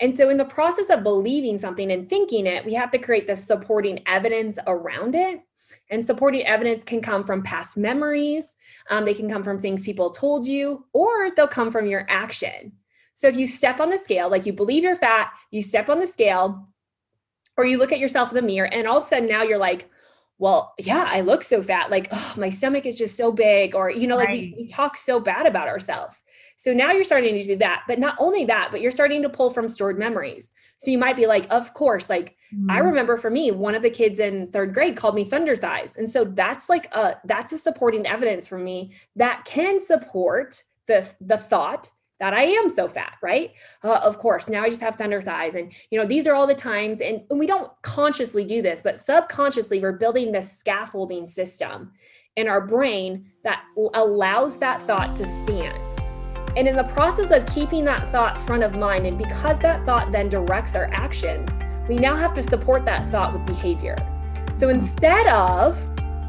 And so, in the process of believing something and thinking it, we have to create the supporting evidence around it. And supporting evidence can come from past memories, um, they can come from things people told you, or they'll come from your action. So, if you step on the scale, like you believe you're fat, you step on the scale, or you look at yourself in the mirror, and all of a sudden now you're like, well, yeah, I look so fat. Like, oh, my stomach is just so big. Or, you know, like right. we, we talk so bad about ourselves. So now you're starting to do that. But not only that, but you're starting to pull from stored memories. So you might be like, of course, like mm-hmm. I remember for me, one of the kids in third grade called me thunder thighs. And so that's like a that's a supporting evidence for me that can support the the thought that I am so fat, right? Uh, of course, now I just have thunder thighs. And, you know, these are all the times, and, and we don't consciously do this, but subconsciously, we're building this scaffolding system in our brain that allows that thought to stand. And in the process of keeping that thought front of mind, and because that thought then directs our actions, we now have to support that thought with behavior. So instead of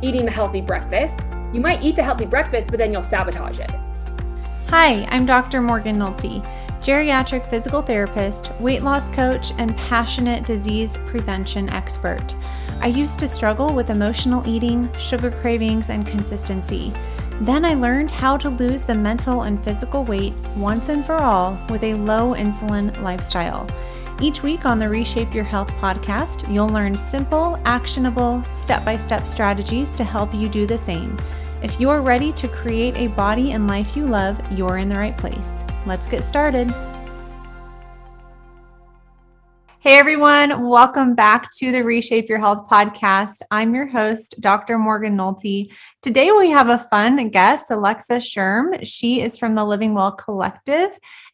eating the healthy breakfast, you might eat the healthy breakfast, but then you'll sabotage it. Hi, I'm Dr. Morgan Nolte, geriatric physical therapist, weight loss coach, and passionate disease prevention expert. I used to struggle with emotional eating, sugar cravings, and consistency. Then I learned how to lose the mental and physical weight once and for all with a low insulin lifestyle. Each week on the Reshape Your Health podcast, you'll learn simple, actionable, step by step strategies to help you do the same. If you're ready to create a body and life you love, you're in the right place. Let's get started. Hey everyone, welcome back to the Reshape Your Health podcast. I'm your host, Dr. Morgan Nolte. Today we have a fun guest, Alexa Sherm. She is from the Living Well Collective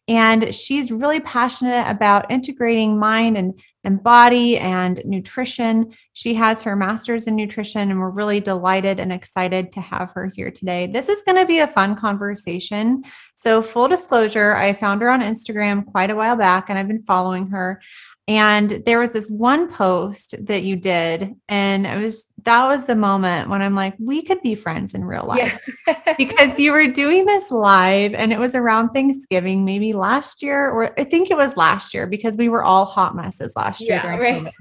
and she's really passionate about integrating mind and, and body and nutrition. She has her master's in nutrition, and we're really delighted and excited to have her here today. This is going to be a fun conversation. So, full disclosure, I found her on Instagram quite a while back, and I've been following her. And there was this one post that you did, and it was that was the moment when I'm like, we could be friends in real life yeah. because you were doing this live and it was around Thanksgiving, maybe last year, or I think it was last year because we were all hot messes last year. Yeah, right.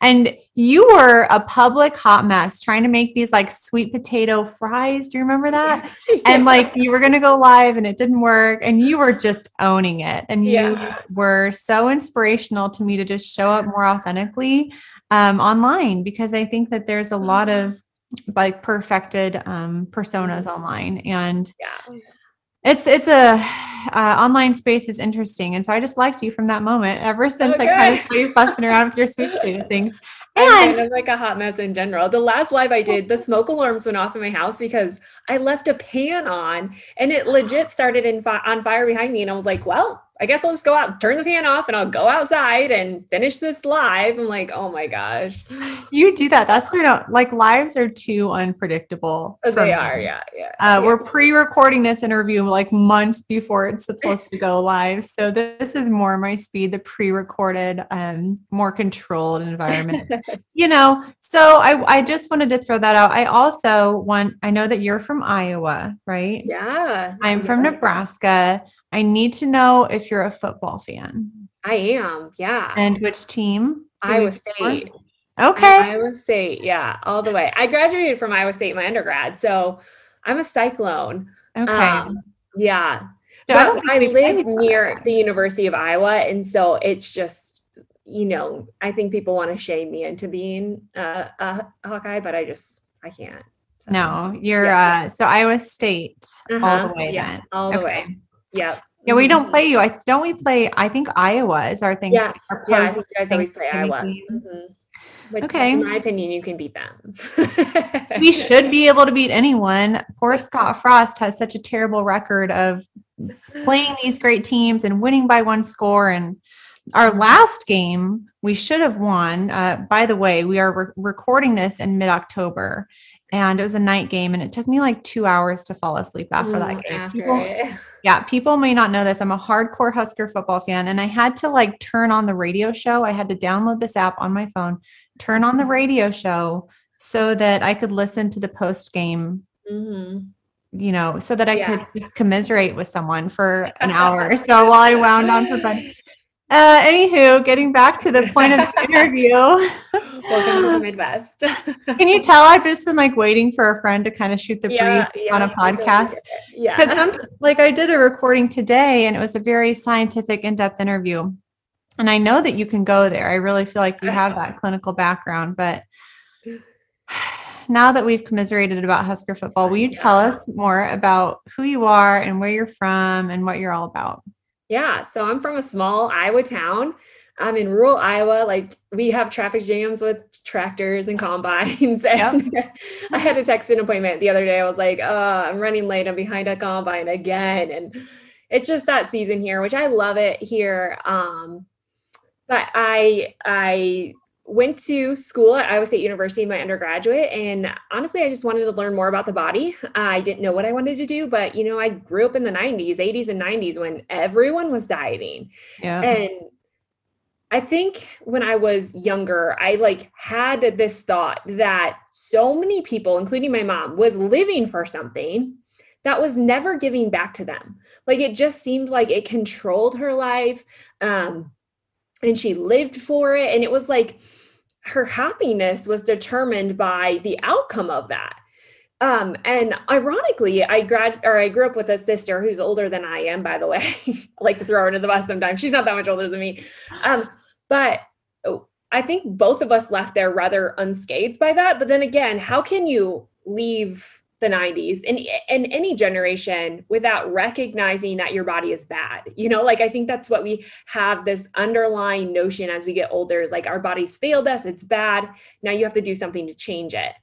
And you were a public hot mess trying to make these like sweet potato fries. Do you remember that? Yeah. And like you were going to go live and it didn't work. And you were just owning it. And you yeah. were so inspirational to me to just show up more authentically um, online because I think that there's a lot of like perfected um, personas mm-hmm. online. And yeah it's it's a uh, online space is interesting, and so I just liked you from that moment. Ever since okay. I kind of saw you fussing around with your sweet potato things. And I'm kind of like a hot mess in general. The last live I did, the smoke alarms went off in my house because I left a pan on, and it legit started in fi- on fire behind me. And I was like, "Well, I guess I'll just go out, turn the fan off, and I'll go outside and finish this live. I'm like, oh my gosh. You do that. That's why don't like lives are too unpredictable. Oh, they are, yeah. Yeah, uh, yeah. We're pre-recording this interview like months before it's supposed to go live. So this is more my speed, the pre-recorded, um, more controlled environment. you know, so I, I just wanted to throw that out. I also want, I know that you're from Iowa, right? Yeah. I'm from Nebraska. I need to know if you're a football fan. I am, yeah. And which team? Iowa State. Okay. Iowa State, yeah, all the way. I graduated from Iowa State my undergrad, so I'm a Cyclone. Okay. Um, yeah. So but I, I live near the University of Iowa, and so it's just, you know, I think people want to shame me into being a, a Hawkeye, but I just I can't. So, no, you're yeah. uh so Iowa State uh-huh. all the way yeah, then. All the okay. way. Yeah. Yeah, we don't play you. I don't we play. I think Iowa is our thing. Yeah, our yeah. I think you guys always play Iowa. Mm-hmm. okay. In my opinion, you can beat them. we should be able to beat anyone. Poor Scott Frost has such a terrible record of playing these great teams and winning by one score. And our last game, we should have won. Uh, by the way, we are re- recording this in mid October, and it was a night game and it took me like two hours to fall asleep after mm, that game after people, yeah people may not know this i'm a hardcore husker football fan and i had to like turn on the radio show i had to download this app on my phone turn on the radio show so that i could listen to the post game mm-hmm. you know so that i yeah. could just commiserate with someone for an hour so while i wound on for bed Uh, anywho, getting back to the point of the interview. Welcome to the Midwest. Can you tell I've just been like waiting for a friend to kind of shoot the yeah, brief yeah, on a podcast? Yeah. Because I'm like I did a recording today and it was a very scientific, in-depth interview. And I know that you can go there. I really feel like you have that clinical background, but now that we've commiserated about Husker football, will you tell us more about who you are and where you're from and what you're all about? Yeah. So I'm from a small Iowa town. I'm in rural Iowa. Like we have traffic jams with tractors and combines. And yep. I had to text an appointment the other day. I was like, uh, I'm running late. I'm behind a combine again. And it's just that season here, which I love it here. Um, but I I went to school at Iowa State University, my undergraduate, and honestly, I just wanted to learn more about the body. I didn't know what I wanted to do, but you know, I grew up in the 90s, 80s, and 90s when everyone was dieting. Yeah. And I think when I was younger, I like had this thought that so many people, including my mom, was living for something that was never giving back to them. Like it just seemed like it controlled her life. Um, and she lived for it. And it was like, her happiness was determined by the outcome of that. Um, and ironically, I grad or I grew up with a sister who's older than I am, by the way. I like to throw her under the bus sometimes. She's not that much older than me. Um, but I think both of us left there rather unscathed by that. But then again, how can you leave the 90s and in any generation without recognizing that your body is bad you know like i think that's what we have this underlying notion as we get older is like our bodies failed us it's bad now you have to do something to change it.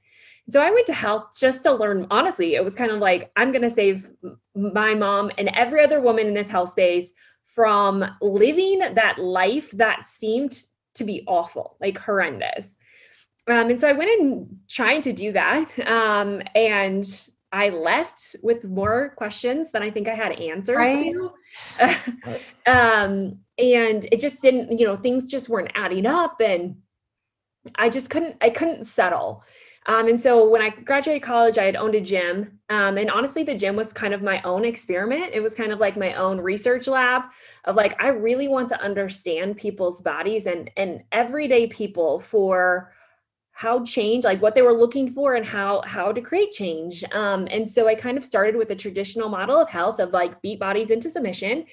So i went to health just to learn honestly it was kind of like i'm going to save my mom and every other woman in this health space from living that life that seemed to be awful like horrendous um, and so I went in trying to do that. Um, and I left with more questions than I think I had answers right. to. um, and it just didn't, you know, things just weren't adding up and I just couldn't, I couldn't settle. Um, and so when I graduated college, I had owned a gym. Um, and honestly, the gym was kind of my own experiment. It was kind of like my own research lab of like, I really want to understand people's bodies and, and everyday people for how change like what they were looking for and how how to create change. Um, and so i kind of started with a traditional model of health of like beat bodies into submission.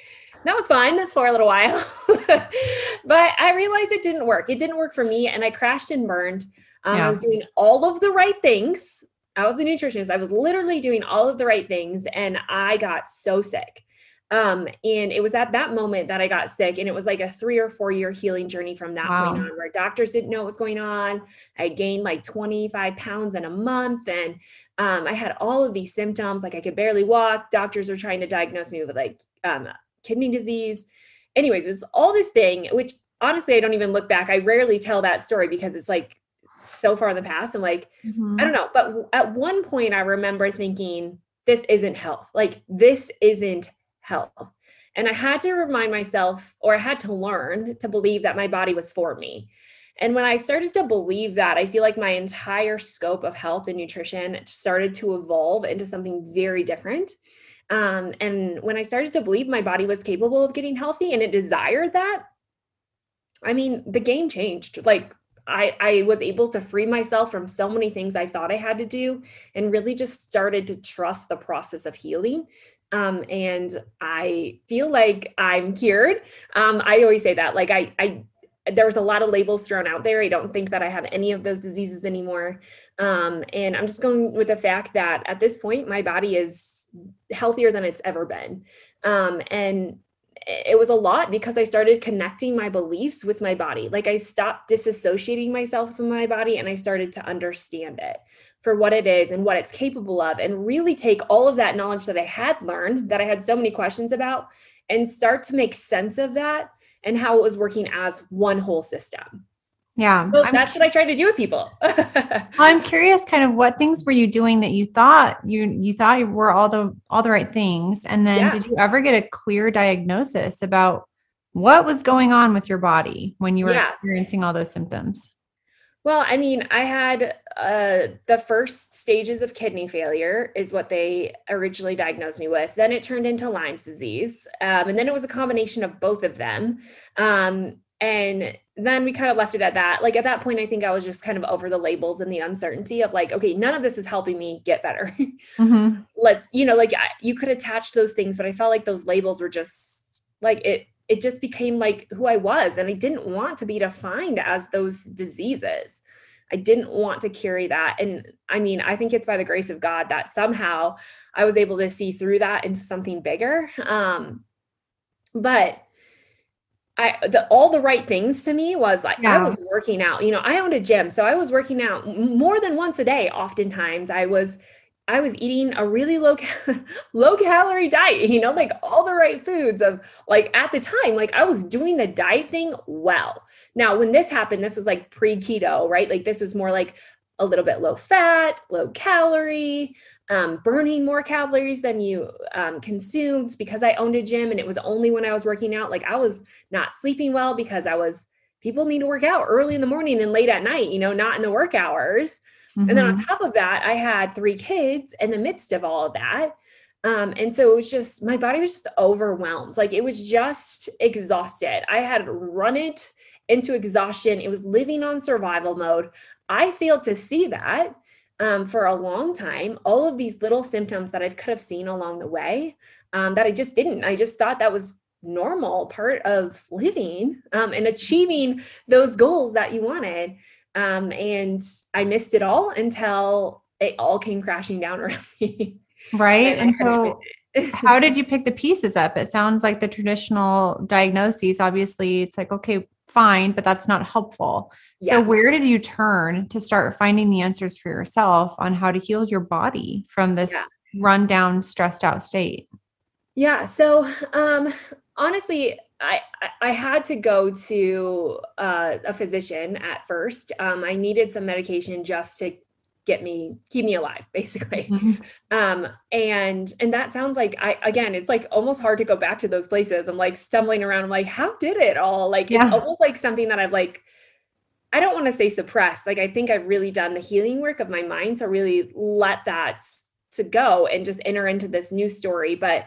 That was fun for a little while but i realized it didn't work. It didn't work for me and i crashed and burned. Um, yeah. i was doing all of the right things. I was a nutritionist. I was literally doing all of the right things and i got so sick um, and it was at that moment that I got sick, and it was like a three or four year healing journey from that wow. point on, where doctors didn't know what was going on. I gained like 25 pounds in a month, and um, I had all of these symptoms, like I could barely walk. Doctors were trying to diagnose me with like um, kidney disease. Anyways, it was all this thing, which honestly, I don't even look back. I rarely tell that story because it's like so far in the past. I'm like, mm-hmm. I don't know. But at one point, I remember thinking, this isn't health. Like, this isn't health. And I had to remind myself, or I had to learn to believe that my body was for me. And when I started to believe that, I feel like my entire scope of health and nutrition started to evolve into something very different. Um, and when I started to believe my body was capable of getting healthy and it desired that, I mean, the game changed. Like I, I was able to free myself from so many things I thought I had to do and really just started to trust the process of healing um, and I feel like I'm cured. Um, I always say that, like I, I, there was a lot of labels thrown out there. I don't think that I have any of those diseases anymore. Um, and I'm just going with the fact that at this point, my body is healthier than it's ever been. Um, and it was a lot because I started connecting my beliefs with my body. Like I stopped disassociating myself from my body and I started to understand it for what it is and what it's capable of and really take all of that knowledge that I had learned that I had so many questions about and start to make sense of that and how it was working as one whole system. Yeah. So that's what I try to do with people. I'm curious kind of what things were you doing that you thought you you thought you were all the all the right things and then yeah. did you ever get a clear diagnosis about what was going on with your body when you were yeah. experiencing all those symptoms? Well, I mean, I had uh, the first stages of kidney failure, is what they originally diagnosed me with. Then it turned into Lyme's disease. Um, and then it was a combination of both of them. Um, and then we kind of left it at that. Like at that point, I think I was just kind of over the labels and the uncertainty of like, okay, none of this is helping me get better. Mm-hmm. Let's, you know, like I, you could attach those things, but I felt like those labels were just like it it just became like who I was. And I didn't want to be defined as those diseases. I didn't want to carry that. And I mean, I think it's by the grace of God that somehow I was able to see through that into something bigger. Um, but I the all the right things to me was like yeah. I was working out. You know, I owned a gym, so I was working out more than once a day. Oftentimes, I was I was eating a really low low calorie diet, you know, like all the right foods of like at the time, like I was doing the diet thing well. Now, when this happened, this was like pre keto, right? Like this is more like a little bit low fat, low calorie, um, burning more calories than you um, consumed because I owned a gym and it was only when I was working out. Like I was not sleeping well because I was, people need to work out early in the morning and late at night, you know, not in the work hours. Mm-hmm. And then on mm-hmm. top of that, I had three kids in the midst of all of that. Um, and so it was just, my body was just overwhelmed. Like it was just exhausted. I had run it into exhaustion. It was living on survival mode. I failed to see that um, for a long time. All of these little symptoms that I could have seen along the way um, that I just didn't. I just thought that was normal part of living um, and achieving those goals that you wanted. Um, and I missed it all until it all came crashing down around me. Right. and, and so, how did you pick the pieces up? It sounds like the traditional diagnoses, obviously, it's like, okay, fine, but that's not helpful. Yeah. So, where did you turn to start finding the answers for yourself on how to heal your body from this yeah. rundown, stressed out state? Yeah. So, um, honestly, I, I had to go to uh, a physician at first. Um, I needed some medication just to get me keep me alive basically mm-hmm. um and and that sounds like i again it's like almost hard to go back to those places i'm like stumbling around i'm like how did it all like yeah. it's almost like something that i've like i don't want to say suppressed like i think i've really done the healing work of my mind to really let that to go and just enter into this new story but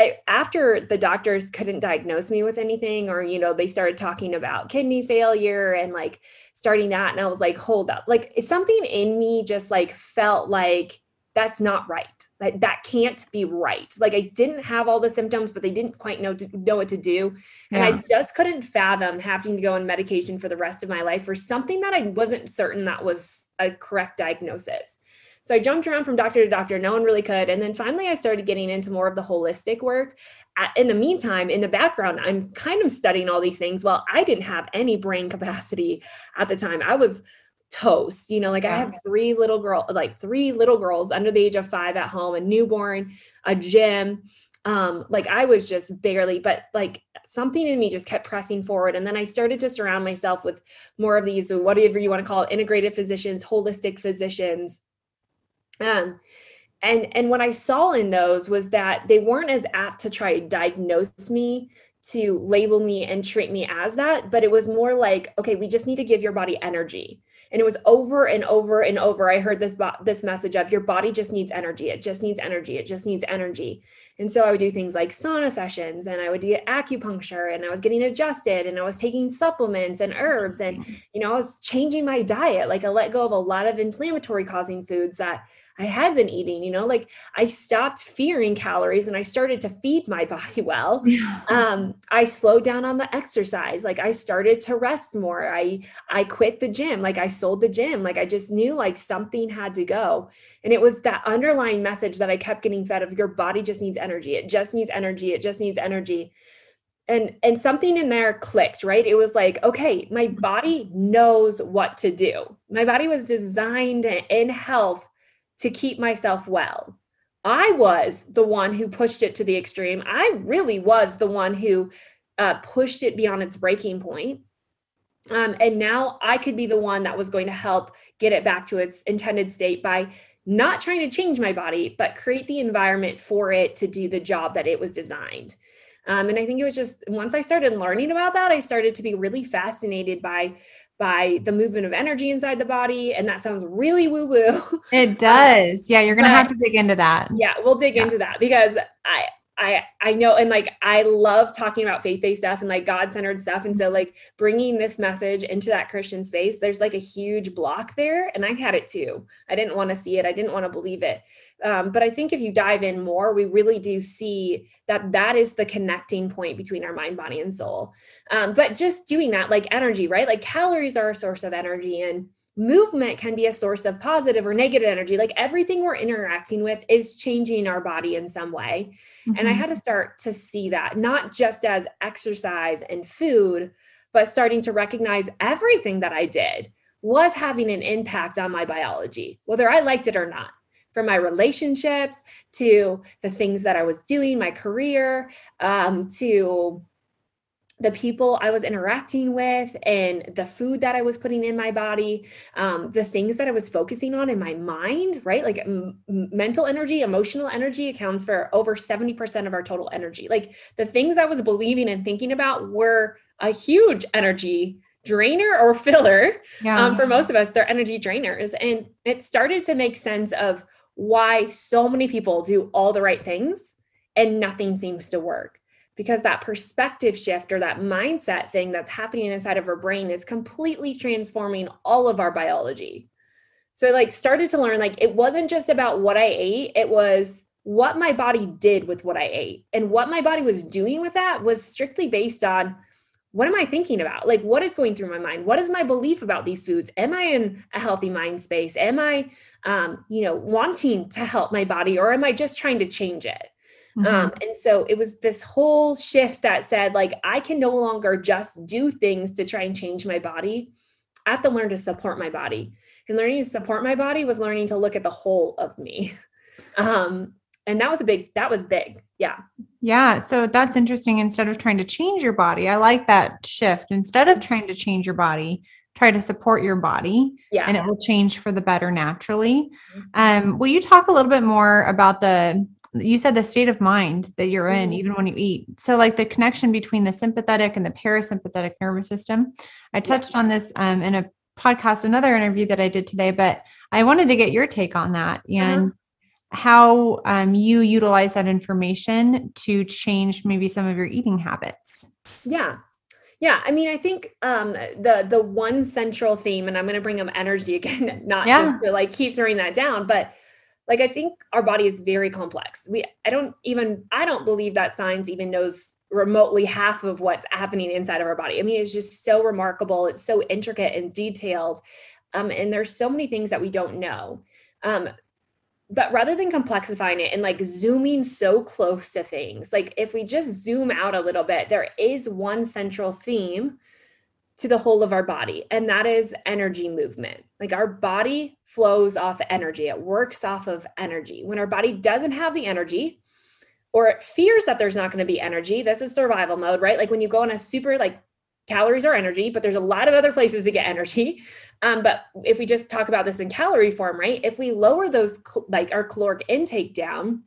I, after the doctors couldn't diagnose me with anything or you know they started talking about kidney failure and like starting that and i was like hold up. Like something in me just like felt like that's not right. That that can't be right. Like i didn't have all the symptoms but they didn't quite know to know what to do. And yeah. i just couldn't fathom having to go on medication for the rest of my life for something that i wasn't certain that was a correct diagnosis so I jumped around from doctor to doctor. No one really could. And then finally, I started getting into more of the holistic work. In the meantime, in the background, I'm kind of studying all these things. Well, I didn't have any brain capacity at the time. I was toast you know like i have three little girl like three little girls under the age of five at home a newborn a gym um like i was just barely but like something in me just kept pressing forward and then i started to surround myself with more of these whatever you want to call it integrated physicians holistic physicians um, and and what I saw in those was that they weren't as apt to try to diagnose me to label me and treat me as that, but it was more like, okay, we just need to give your body energy. And it was over and over and over. I heard this bo- this message of your body just needs energy. It just needs energy. It just needs energy. And so I would do things like sauna sessions and I would do acupuncture and I was getting adjusted and I was taking supplements and herbs and you know, I was changing my diet. Like I let go of a lot of inflammatory causing foods that I had been eating, you know, like I stopped fearing calories and I started to feed my body well. Yeah. Um, I slowed down on the exercise. Like I started to rest more. I I quit the gym. Like I sold the gym. Like I just knew like something had to go. And it was that underlying message that I kept getting fed of your body just needs energy. It just needs energy. It just needs energy. And and something in there clicked, right? It was like, okay, my body knows what to do. My body was designed in health to keep myself well. I was the one who pushed it to the extreme. I really was the one who uh, pushed it beyond its breaking point. Um, and now I could be the one that was going to help get it back to its intended state by not trying to change my body, but create the environment for it to do the job that it was designed. Um, and I think it was just once I started learning about that, I started to be really fascinated by by the movement of energy inside the body. And that sounds really woo woo. It um, does. yeah, you're gonna have to dig into that. Yeah, we'll dig yeah. into that because I I I know and like I love talking about faith-based stuff and like God-centered stuff and so like bringing this message into that Christian space there's like a huge block there and I had it too. I didn't want to see it. I didn't want to believe it. Um, but I think if you dive in more, we really do see that that is the connecting point between our mind, body, and soul. Um, but just doing that, like energy, right? Like calories are a source of energy, and movement can be a source of positive or negative energy. Like everything we're interacting with is changing our body in some way. Mm-hmm. And I mm-hmm. had to start to see that, not just as exercise and food, but starting to recognize everything that I did was having an impact on my biology, whether I liked it or not. From my relationships to the things that I was doing, my career, um, to the people I was interacting with and the food that I was putting in my body, um, the things that I was focusing on in my mind, right? Like m- mental energy, emotional energy accounts for over 70% of our total energy. Like the things I was believing and thinking about were a huge energy drainer or filler. Yeah. Um, for most of us, they're energy drainers. And it started to make sense of why so many people do all the right things and nothing seems to work because that perspective shift or that mindset thing that's happening inside of our brain is completely transforming all of our biology. So I like started to learn like it wasn't just about what I ate, it was what my body did with what I ate. And what my body was doing with that was strictly based on what am I thinking about? Like, what is going through my mind? What is my belief about these foods? Am I in a healthy mind space? Am I, um, you know, wanting to help my body or am I just trying to change it? Mm-hmm. Um, and so it was this whole shift that said, like, I can no longer just do things to try and change my body. I have to learn to support my body. And learning to support my body was learning to look at the whole of me. Um, and that was a big, that was big. Yeah. Yeah. So that's interesting. Instead of trying to change your body, I like that shift. Instead of trying to change your body, try to support your body yeah. and it will change for the better naturally. Mm-hmm. Um, will you talk a little bit more about the you said the state of mind that you're in, mm-hmm. even when you eat. So, like the connection between the sympathetic and the parasympathetic nervous system. I touched on this um, in a podcast, another interview that I did today, but I wanted to get your take on that uh-huh. and uh-huh. how um, you utilize that information to change maybe some of your eating habits. Yeah. Yeah, I mean, I think um, the the one central theme, and I'm going to bring up energy again, not yeah. just to like keep throwing that down, but like i think our body is very complex. We i don't even i don't believe that science even knows remotely half of what's happening inside of our body. I mean it's just so remarkable. It's so intricate and detailed. Um, and there's so many things that we don't know. Um, but rather than complexifying it and like zooming so close to things like if we just zoom out a little bit there is one central theme to the whole of our body, and that is energy movement. Like our body flows off energy, it works off of energy. When our body doesn't have the energy, or it fears that there's not going to be energy, this is survival mode, right? Like when you go on a super, like calories are energy, but there's a lot of other places to get energy. Um, but if we just talk about this in calorie form, right? If we lower those, like our caloric intake down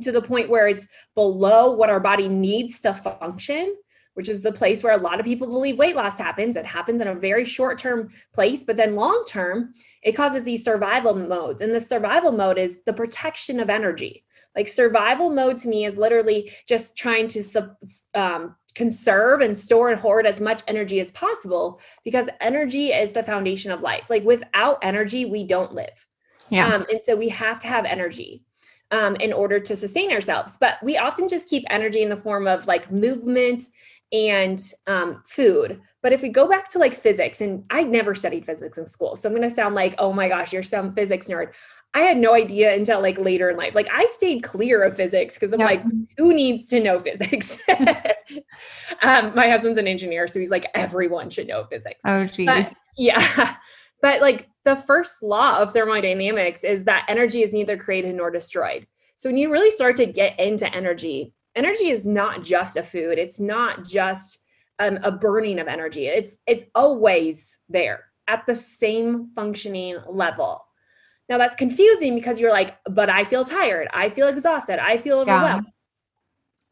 to the point where it's below what our body needs to function, which is the place where a lot of people believe weight loss happens. It happens in a very short term place, but then long term, it causes these survival modes. And the survival mode is the protection of energy. Like survival mode to me is literally just trying to um, conserve and store and hoard as much energy as possible because energy is the foundation of life. Like without energy, we don't live. Yeah. Um, and so we have to have energy um, in order to sustain ourselves. But we often just keep energy in the form of like movement and um, food. But if we go back to like physics, and I never studied physics in school, so I'm going to sound like, oh my gosh, you're some physics nerd. I had no idea until like later in life. Like I stayed clear of physics because I'm yeah. like, who needs to know physics? um, my husband's an engineer, so he's like, everyone should know physics. Oh, geez. yeah. But like the first law of thermodynamics is that energy is neither created nor destroyed. So when you really start to get into energy, energy is not just a food. It's not just um, a burning of energy. It's it's always there at the same functioning level. Now that's confusing because you're like but i feel tired. I feel exhausted. I feel overwhelmed. Yeah.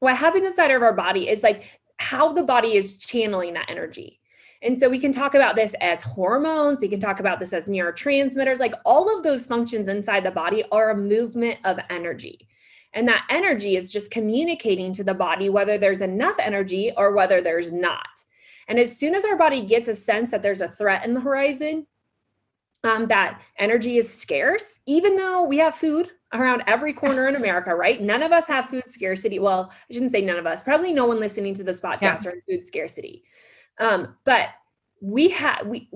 what happens inside of our body is like how the body is channeling that energy. And so we can talk about this as hormones, we can talk about this as neurotransmitters, like all of those functions inside the body are a movement of energy. And that energy is just communicating to the body whether there's enough energy or whether there's not. And as soon as our body gets a sense that there's a threat in the horizon, um, that energy is scarce, even though we have food around every corner in America, right? None of us have food scarcity. Well, I shouldn't say none of us, probably no one listening to this podcast yeah. are in food scarcity. Um, but we have we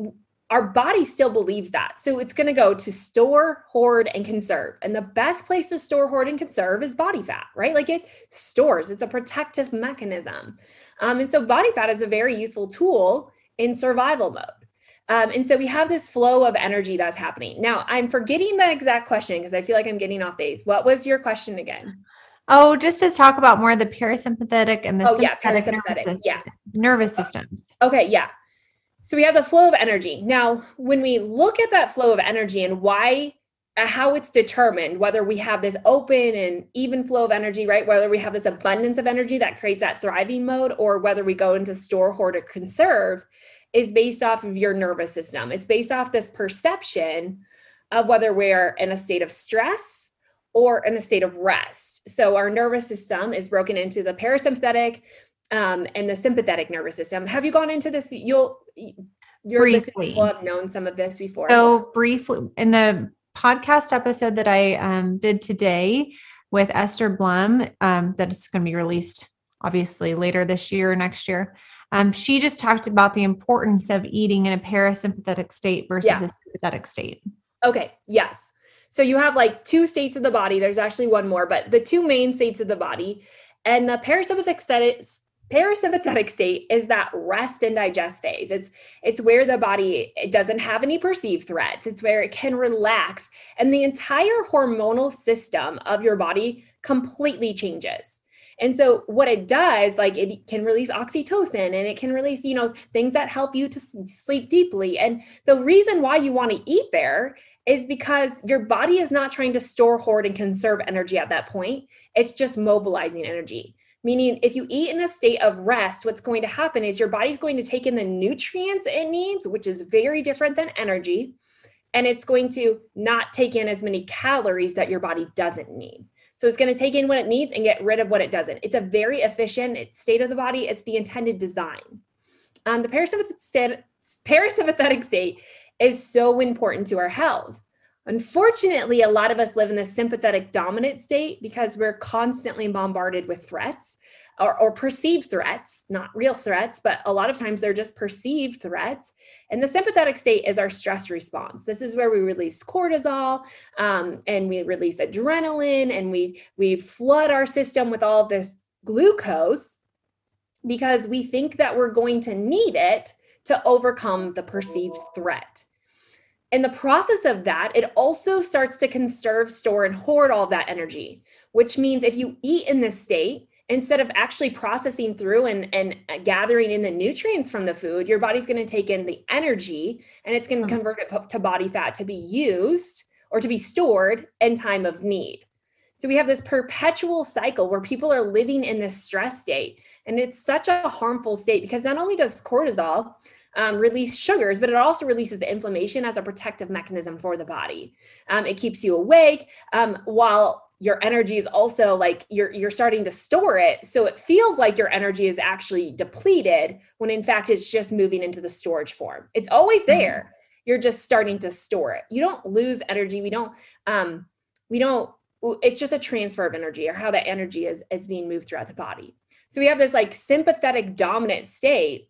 our body still believes that. So it's going to go to store, hoard, and conserve. And the best place to store, hoard, and conserve is body fat, right? Like it stores, it's a protective mechanism. Um, and so body fat is a very useful tool in survival mode. Um, and so we have this flow of energy that's happening. Now, I'm forgetting the exact question because I feel like I'm getting off base. What was your question again? Oh, just to talk about more of the parasympathetic and the oh, yeah, parasympathetic, nervous, yeah. nervous systems. Okay, yeah. So we have the flow of energy. Now, when we look at that flow of energy and why uh, how it's determined whether we have this open and even flow of energy right whether we have this abundance of energy that creates that thriving mode or whether we go into store hoard or conserve is based off of your nervous system it's based off this perception of whether we're in a state of stress or in a state of rest so our nervous system is broken into the parasympathetic um, and the sympathetic nervous system. Have you gone into this? You'll your briefly have known some of this before. So briefly in the podcast episode that I um, did today with Esther Blum, um, that is going to be released obviously later this year or next year. Um, she just talked about the importance of eating in a parasympathetic state versus yeah. a sympathetic state. Okay. Yes. So you have like two states of the body. There's actually one more, but the two main states of the body. And the parasympathetic state, parasympathetic state is that rest and digest phase. It's it's where the body it doesn't have any perceived threats. It's where it can relax and the entire hormonal system of your body completely changes. And so what it does like it can release oxytocin and it can release you know things that help you to sleep deeply. And the reason why you want to eat there is because your body is not trying to store hoard and conserve energy at that point. It's just mobilizing energy Meaning, if you eat in a state of rest, what's going to happen is your body's going to take in the nutrients it needs, which is very different than energy, and it's going to not take in as many calories that your body doesn't need. So it's going to take in what it needs and get rid of what it doesn't. It's a very efficient state of the body, it's the intended design. Um, the parasympathetic, parasympathetic state is so important to our health. Unfortunately, a lot of us live in the sympathetic dominant state because we're constantly bombarded with threats or, or, perceived threats, not real threats, but a lot of times they're just perceived threats. And the sympathetic state is our stress response. This is where we release cortisol um, and we release adrenaline and we we flood our system with all of this glucose because we think that we're going to need it to overcome the perceived threat in the process of that, it also starts to conserve, store, and hoard all that energy, which means if you eat in this state, instead of actually processing through and, and gathering in the nutrients from the food, your body's going to take in the energy and it's going to hmm. convert it to body fat to be used or to be stored in time of need. So we have this perpetual cycle where people are living in this stress state. And it's such a harmful state because not only does cortisol, um, release sugars, but it also releases inflammation as a protective mechanism for the body. Um, it keeps you awake um, while your energy is also like you're you're starting to store it. So it feels like your energy is actually depleted when in fact it's just moving into the storage form. It's always mm-hmm. there. You're just starting to store it. You don't lose energy. We don't um we don't it's just a transfer of energy or how that energy is is being moved throughout the body. So we have this like sympathetic dominant state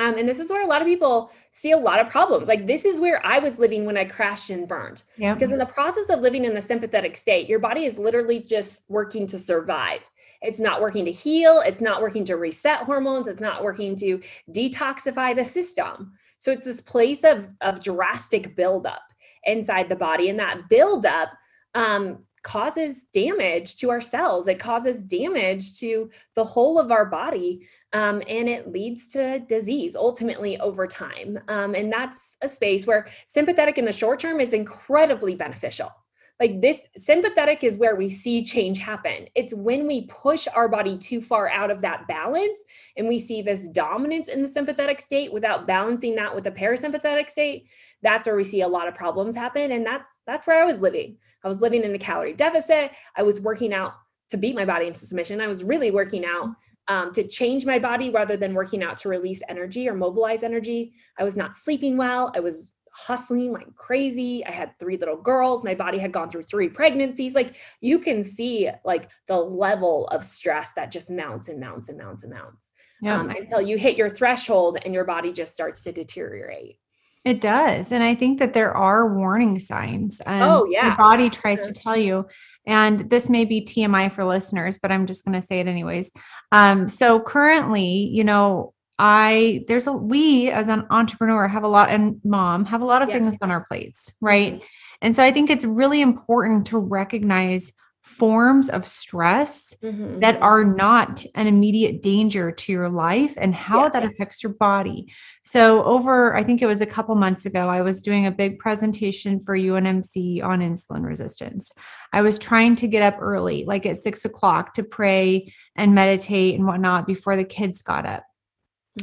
um, and this is where a lot of people see a lot of problems. Like this is where I was living when I crashed and burned. Yeah. Because in the process of living in the sympathetic state, your body is literally just working to survive. It's not working to heal. It's not working to reset hormones. It's not working to detoxify the system. So it's this place of of drastic buildup inside the body, and that buildup um, causes damage to our cells. It causes damage to the whole of our body. Um, and it leads to disease ultimately over time. Um, and that's a space where sympathetic in the short term is incredibly beneficial. Like this sympathetic is where we see change happen. It's when we push our body too far out of that balance and we see this dominance in the sympathetic state without balancing that with the parasympathetic state, that's where we see a lot of problems happen and that's that's where I was living. I was living in a calorie deficit. I was working out to beat my body into submission. I was really working out um, to change my body rather than working out to release energy or mobilize energy. I was not sleeping well. I was hustling like crazy. I had three little girls. My body had gone through three pregnancies. Like you can see like the level of stress that just mounts and mounts and mounts and mounts yeah. um, until you hit your threshold and your body just starts to deteriorate. It does. And I think that there are warning signs. Um, oh, yeah. Your body tries to tell you. And this may be TMI for listeners, but I'm just going to say it anyways. Um, so currently, you know, I there's a we as an entrepreneur have a lot and mom have a lot of yeah. things on our plates, right? Mm-hmm. And so I think it's really important to recognize forms of stress mm-hmm. that are not an immediate danger to your life and how yeah. that affects your body. So, over, I think it was a couple months ago, I was doing a big presentation for UNMC on insulin resistance. I was trying to get up early, like at six o'clock, to pray and meditate and whatnot before the kids got up.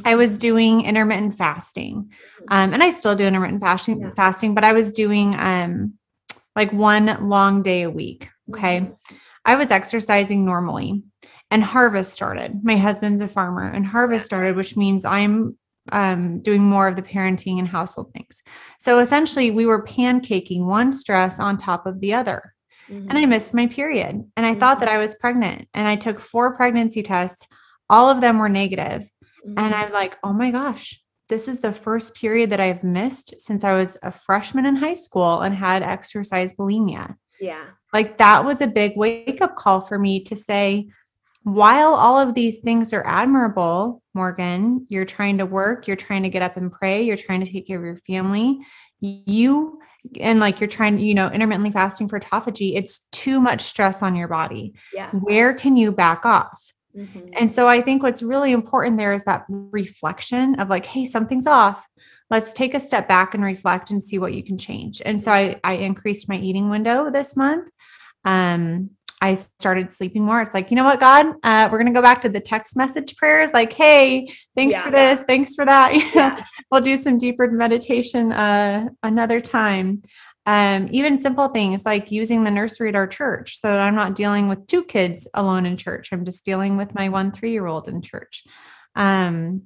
I was doing intermittent fasting. Mm-hmm. Um, and I still do intermittent fasting, yeah. fasting, but I was doing um, like one long day a week. Okay. Mm-hmm. I was exercising normally and harvest started. My husband's a farmer and harvest started, which means I'm um, doing more of the parenting and household things. So essentially, we were pancaking one stress on top of the other. Mm-hmm. And I missed my period. And I mm-hmm. thought that I was pregnant. And I took four pregnancy tests. All of them were negative. Mm-hmm. And I'm like, oh my gosh, this is the first period that I've missed since I was a freshman in high school and had exercise bulimia. Yeah. Like that was a big wake up call for me to say, while all of these things are admirable, Morgan, you're trying to work, you're trying to get up and pray, you're trying to take care of your family, you and like you're trying, you know, intermittently fasting for autophagy, it's too much stress on your body. Yeah. Where can you back off? Mm-hmm. And so I think what's really important there is that reflection of like, hey, something's off. Let's take a step back and reflect and see what you can change. And so I, I increased my eating window this month. Um, I started sleeping more. It's like, you know what, God, uh, we're going to go back to the text message prayers like, hey, thanks yeah, for this. Thanks for that. Yeah. we'll do some deeper meditation uh, another time. Um, even simple things like using the nursery at our church so that I'm not dealing with two kids alone in church. I'm just dealing with my one three year old in church. Um,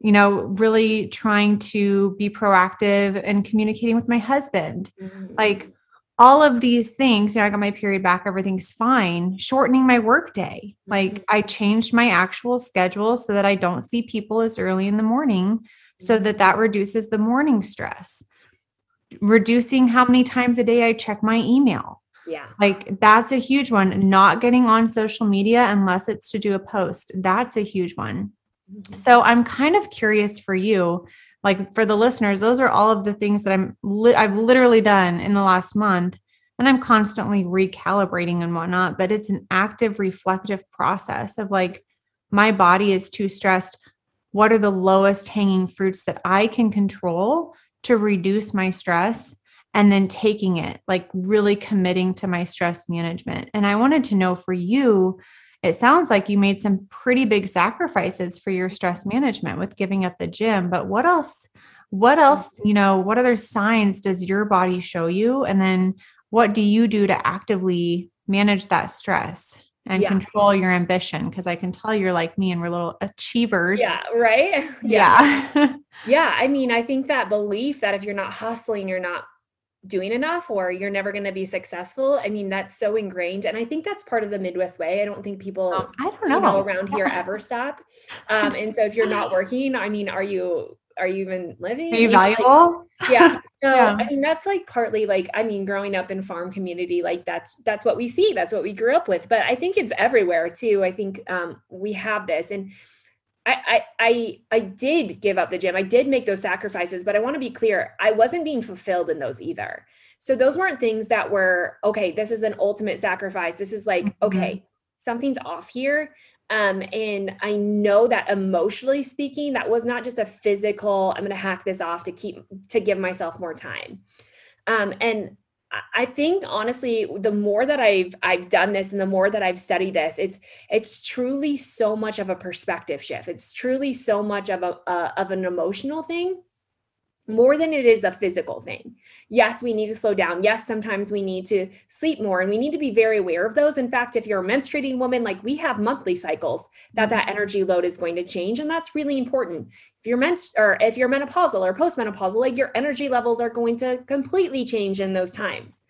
you know, really trying to be proactive and communicating with my husband. Mm-hmm. Like all of these things, you know, I got my period back, everything's fine. Shortening my workday. Mm-hmm. Like I changed my actual schedule so that I don't see people as early in the morning so that that mm-hmm. reduces the morning stress reducing how many times a day I check my email. Yeah. Like that's a huge one. Not getting on social media unless it's to do a post. That's a huge one. Mm-hmm. So I'm kind of curious for you, like for the listeners, those are all of the things that I'm li- I've literally done in the last month and I'm constantly recalibrating and whatnot, but it's an active reflective process of like my body is too stressed. What are the lowest hanging fruits that I can control to reduce my stress and then taking it, like really committing to my stress management. And I wanted to know for you, it sounds like you made some pretty big sacrifices for your stress management with giving up the gym, but what else? What else, mm-hmm. you know, what other signs does your body show you? And then what do you do to actively manage that stress? And yeah. control your ambition because I can tell you're like me and we're little achievers. Yeah, right? Yeah. Yeah. yeah. I mean, I think that belief that if you're not hustling, you're not doing enough or you're never going to be successful. I mean, that's so ingrained. And I think that's part of the Midwest way. I don't think people oh, I don't know. You know around here ever stop. Um, and so if you're not working, I mean, are you are you even living? Are you valuable? Like, yeah. So yeah. I mean, that's like partly like, I mean, growing up in farm community, like that's that's what we see. That's what we grew up with. But I think it's everywhere too. I think um, we have this. And I, I I I did give up the gym. I did make those sacrifices, but I want to be clear, I wasn't being fulfilled in those either. So those weren't things that were okay, this is an ultimate sacrifice. This is like, mm-hmm. okay, something's off here. Um, and I know that emotionally speaking, that was not just a physical, I'm going to hack this off to keep, to give myself more time. Um, and I think honestly, the more that I've I've done this and the more that I've studied this, it's it's truly so much of a perspective shift. It's truly so much of a uh, of an emotional thing more than it is a physical thing. Yes, we need to slow down. Yes, sometimes we need to sleep more and we need to be very aware of those. In fact, if you're a menstruating woman, like we have monthly cycles, that that energy load is going to change and that's really important. If you're menst or if you're menopausal or postmenopausal, like your energy levels are going to completely change in those times.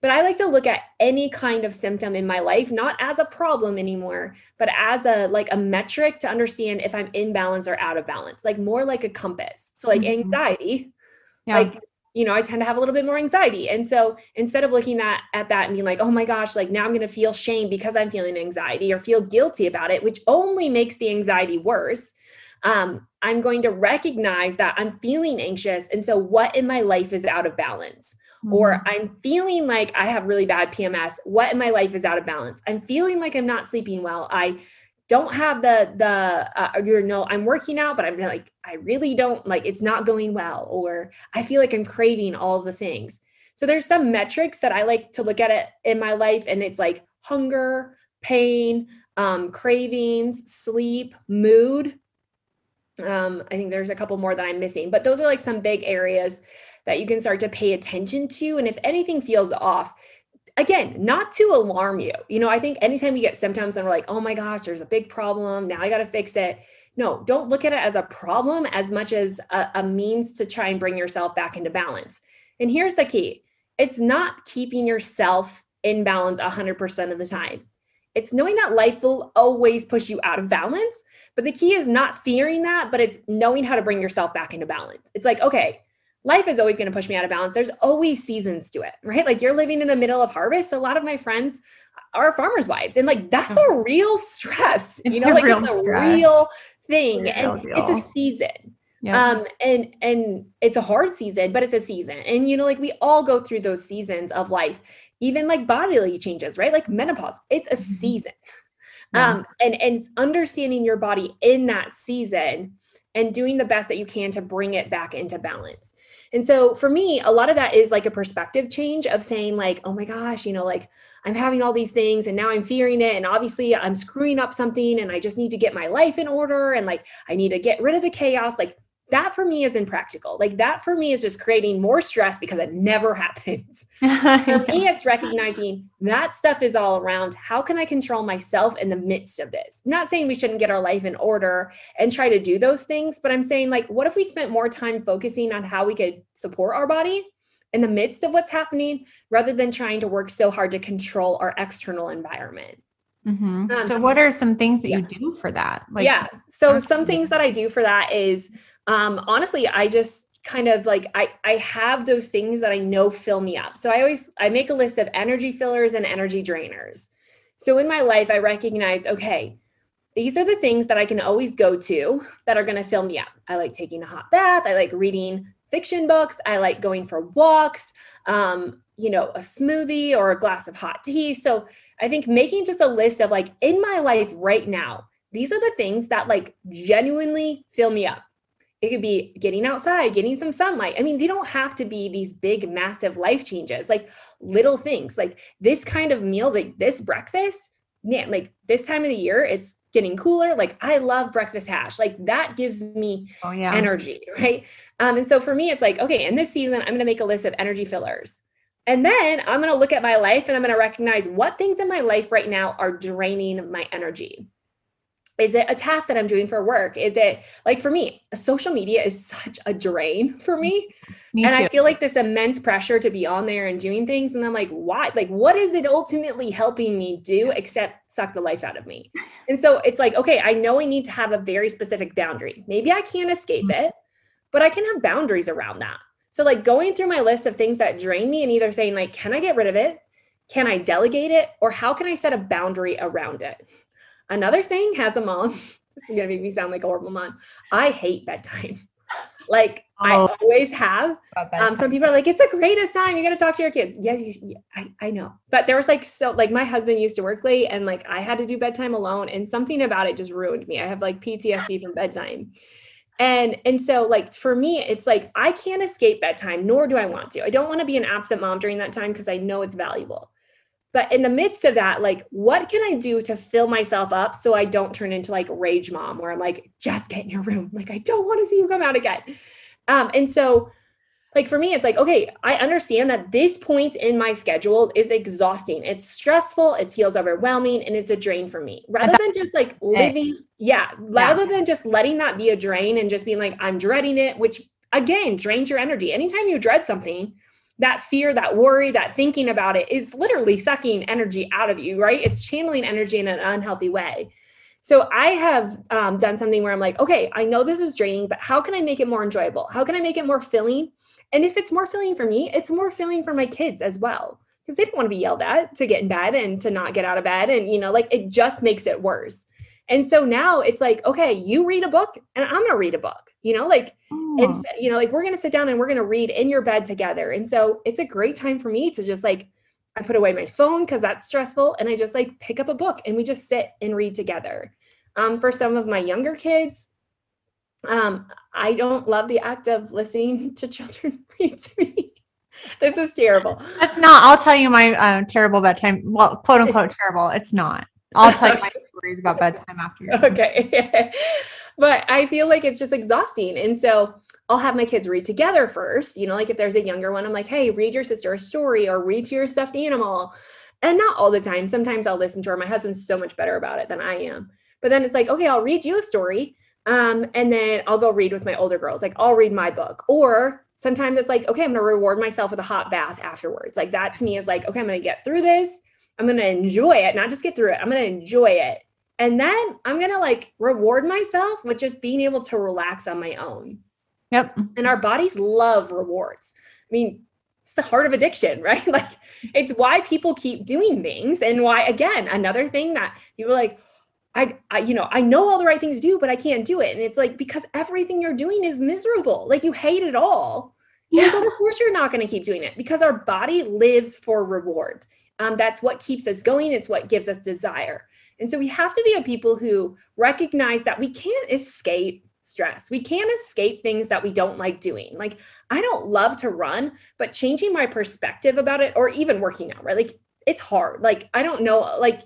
But I like to look at any kind of symptom in my life not as a problem anymore, but as a like a metric to understand if I'm in balance or out of balance, like more like a compass. So like mm-hmm. anxiety, yeah. like you know, I tend to have a little bit more anxiety. And so instead of looking at, at that and being like, oh my gosh, like now I'm going to feel shame because I'm feeling anxiety or feel guilty about it, which only makes the anxiety worse, um, I'm going to recognize that I'm feeling anxious. And so what in my life is out of balance? Or mm-hmm. I'm feeling like I have really bad PMS. What in my life is out of balance? I'm feeling like I'm not sleeping well. I don't have the the uh, you know I'm working out, but I'm like I really don't like it's not going well, or I feel like I'm craving all the things. So there's some metrics that I like to look at it in my life, and it's like hunger, pain, um, cravings, sleep, mood. Um, I think there's a couple more that I'm missing, but those are like some big areas that you can start to pay attention to. And if anything feels off, again, not to alarm you. You know, I think anytime we get symptoms and we're like, oh my gosh, there's a big problem. Now I got to fix it. No, don't look at it as a problem as much as a, a means to try and bring yourself back into balance. And here's the key it's not keeping yourself in balance 100% of the time. It's knowing that life will always push you out of balance. But the key is not fearing that, but it's knowing how to bring yourself back into balance. It's like, okay, life is always going to push me out of balance. There's always seasons to it, right? Like you're living in the middle of harvest. A lot of my friends are farmers' wives, and like that's a real stress. It's you know, like it's a stress. real thing, real and deal. it's a season. Yeah. Um, and and it's a hard season, but it's a season. And you know, like we all go through those seasons of life, even like bodily changes, right? Like menopause, it's a mm-hmm. season. Yeah. Um, and and understanding your body in that season and doing the best that you can to bring it back into balance. And so for me, a lot of that is like a perspective change of saying, like, oh my gosh, you know, like I'm having all these things and now I'm fearing it. And obviously I'm screwing up something and I just need to get my life in order and like I need to get rid of the chaos. Like that for me is impractical. Like that for me is just creating more stress because it never happens. for me, it's recognizing that stuff is all around. How can I control myself in the midst of this? I'm not saying we shouldn't get our life in order and try to do those things, but I'm saying, like, what if we spent more time focusing on how we could support our body in the midst of what's happening rather than trying to work so hard to control our external environment? Mm-hmm. Um, so, what are some things that yeah. you do for that? Like, yeah. So, some things that I do for that is um, honestly, I just kind of like I I have those things that I know fill me up. So I always I make a list of energy fillers and energy drainers. So in my life, I recognize, okay, these are the things that I can always go to that are going to fill me up. I like taking a hot bath. I like reading fiction books. I like going for walks, um, you know, a smoothie or a glass of hot tea. So I think making just a list of like in my life right now, these are the things that like genuinely fill me up. It could be getting outside, getting some sunlight. I mean, they don't have to be these big, massive life changes, like little things like this kind of meal, like this breakfast. Man, like this time of the year, it's getting cooler. Like I love breakfast hash. Like that gives me oh, yeah. energy, right? Um, and so for me, it's like, okay, in this season, I'm gonna make a list of energy fillers. And then I'm going to look at my life and I'm going to recognize what things in my life right now are draining my energy is it a task that i'm doing for work? Is it like for me social media is such a drain for me, me and too. i feel like this immense pressure to be on there and doing things and i'm like why? Like what is it ultimately helping me do except suck the life out of me? And so it's like okay i know i need to have a very specific boundary. Maybe i can't escape mm-hmm. it but i can have boundaries around that. So like going through my list of things that drain me and either saying like can i get rid of it? Can i delegate it? Or how can i set a boundary around it Another thing has a mom. this is gonna make me sound like a horrible mom. I hate bedtime. Like oh, I always have. Um, some people are like, it's the greatest time. You got to talk to your kids. Yes, yeah, I, I know. But there was like so like my husband used to work late and like I had to do bedtime alone, and something about it just ruined me. I have like PTSD from bedtime. And and so like for me, it's like I can't escape bedtime, nor do I want to. I don't want to be an absent mom during that time because I know it's valuable. But in the midst of that, like, what can I do to fill myself up so I don't turn into like rage mom where I'm like, just get in your room. Like, I don't want to see you come out again. Um, and so like for me, it's like, okay, I understand that this point in my schedule is exhausting. It's stressful, it feels overwhelming, and it's a drain for me. Rather than just like living, yeah, rather yeah. than just letting that be a drain and just being like, I'm dreading it, which again drains your energy. Anytime you dread something, that fear, that worry, that thinking about it is literally sucking energy out of you, right? It's channeling energy in an unhealthy way. So I have um, done something where I'm like, okay, I know this is draining, but how can I make it more enjoyable? How can I make it more filling? And if it's more filling for me, it's more filling for my kids as well. Because they don't want to be yelled at to get in bed and to not get out of bed. And, you know, like it just makes it worse. And so now it's like, okay, you read a book and I'm going to read a book, you know, like, oh. it's, you know, like we're going to sit down and we're going to read in your bed together. And so it's a great time for me to just like, I put away my phone because that's stressful. And I just like pick up a book and we just sit and read together. Um, for some of my younger kids, um, I don't love the act of listening to children read to me. this is terrible. That's not. I'll tell you my uh, terrible bedtime. Well, quote unquote terrible. It's not. I'll tell you my stories about bedtime after. Okay. but I feel like it's just exhausting, and so I'll have my kids read together first. You know, like if there's a younger one, I'm like, hey, read your sister a story or read to your stuffed animal. And not all the time. Sometimes I'll listen to her. My husband's so much better about it than I am. But then it's like, okay, I'll read you a story um, and then I'll go read with my older girls. Like I'll read my book. Or sometimes it's like, okay, I'm gonna reward myself with a hot bath afterwards. Like that to me is like, okay, I'm gonna get through this. I'm gonna enjoy it, not just get through it. I'm gonna enjoy it. And then I'm gonna like reward myself with just being able to relax on my own. Yep. And our bodies love rewards. I mean, it's the heart of addiction, right? Like it's why people keep doing things and why again, another thing that people like, I, I, you know, I know all the right things to do, but I can't do it. And it's like because everything you're doing is miserable. Like you hate it all. Yeah. So of course you're not going to keep doing it because our body lives for reward. Um, that's what keeps us going. It's what gives us desire. And so we have to be a people who recognize that we can't escape stress. We can't escape things that we don't like doing. Like I don't love to run, but changing my perspective about it, or even working out, right? Like it's hard. Like I don't know, like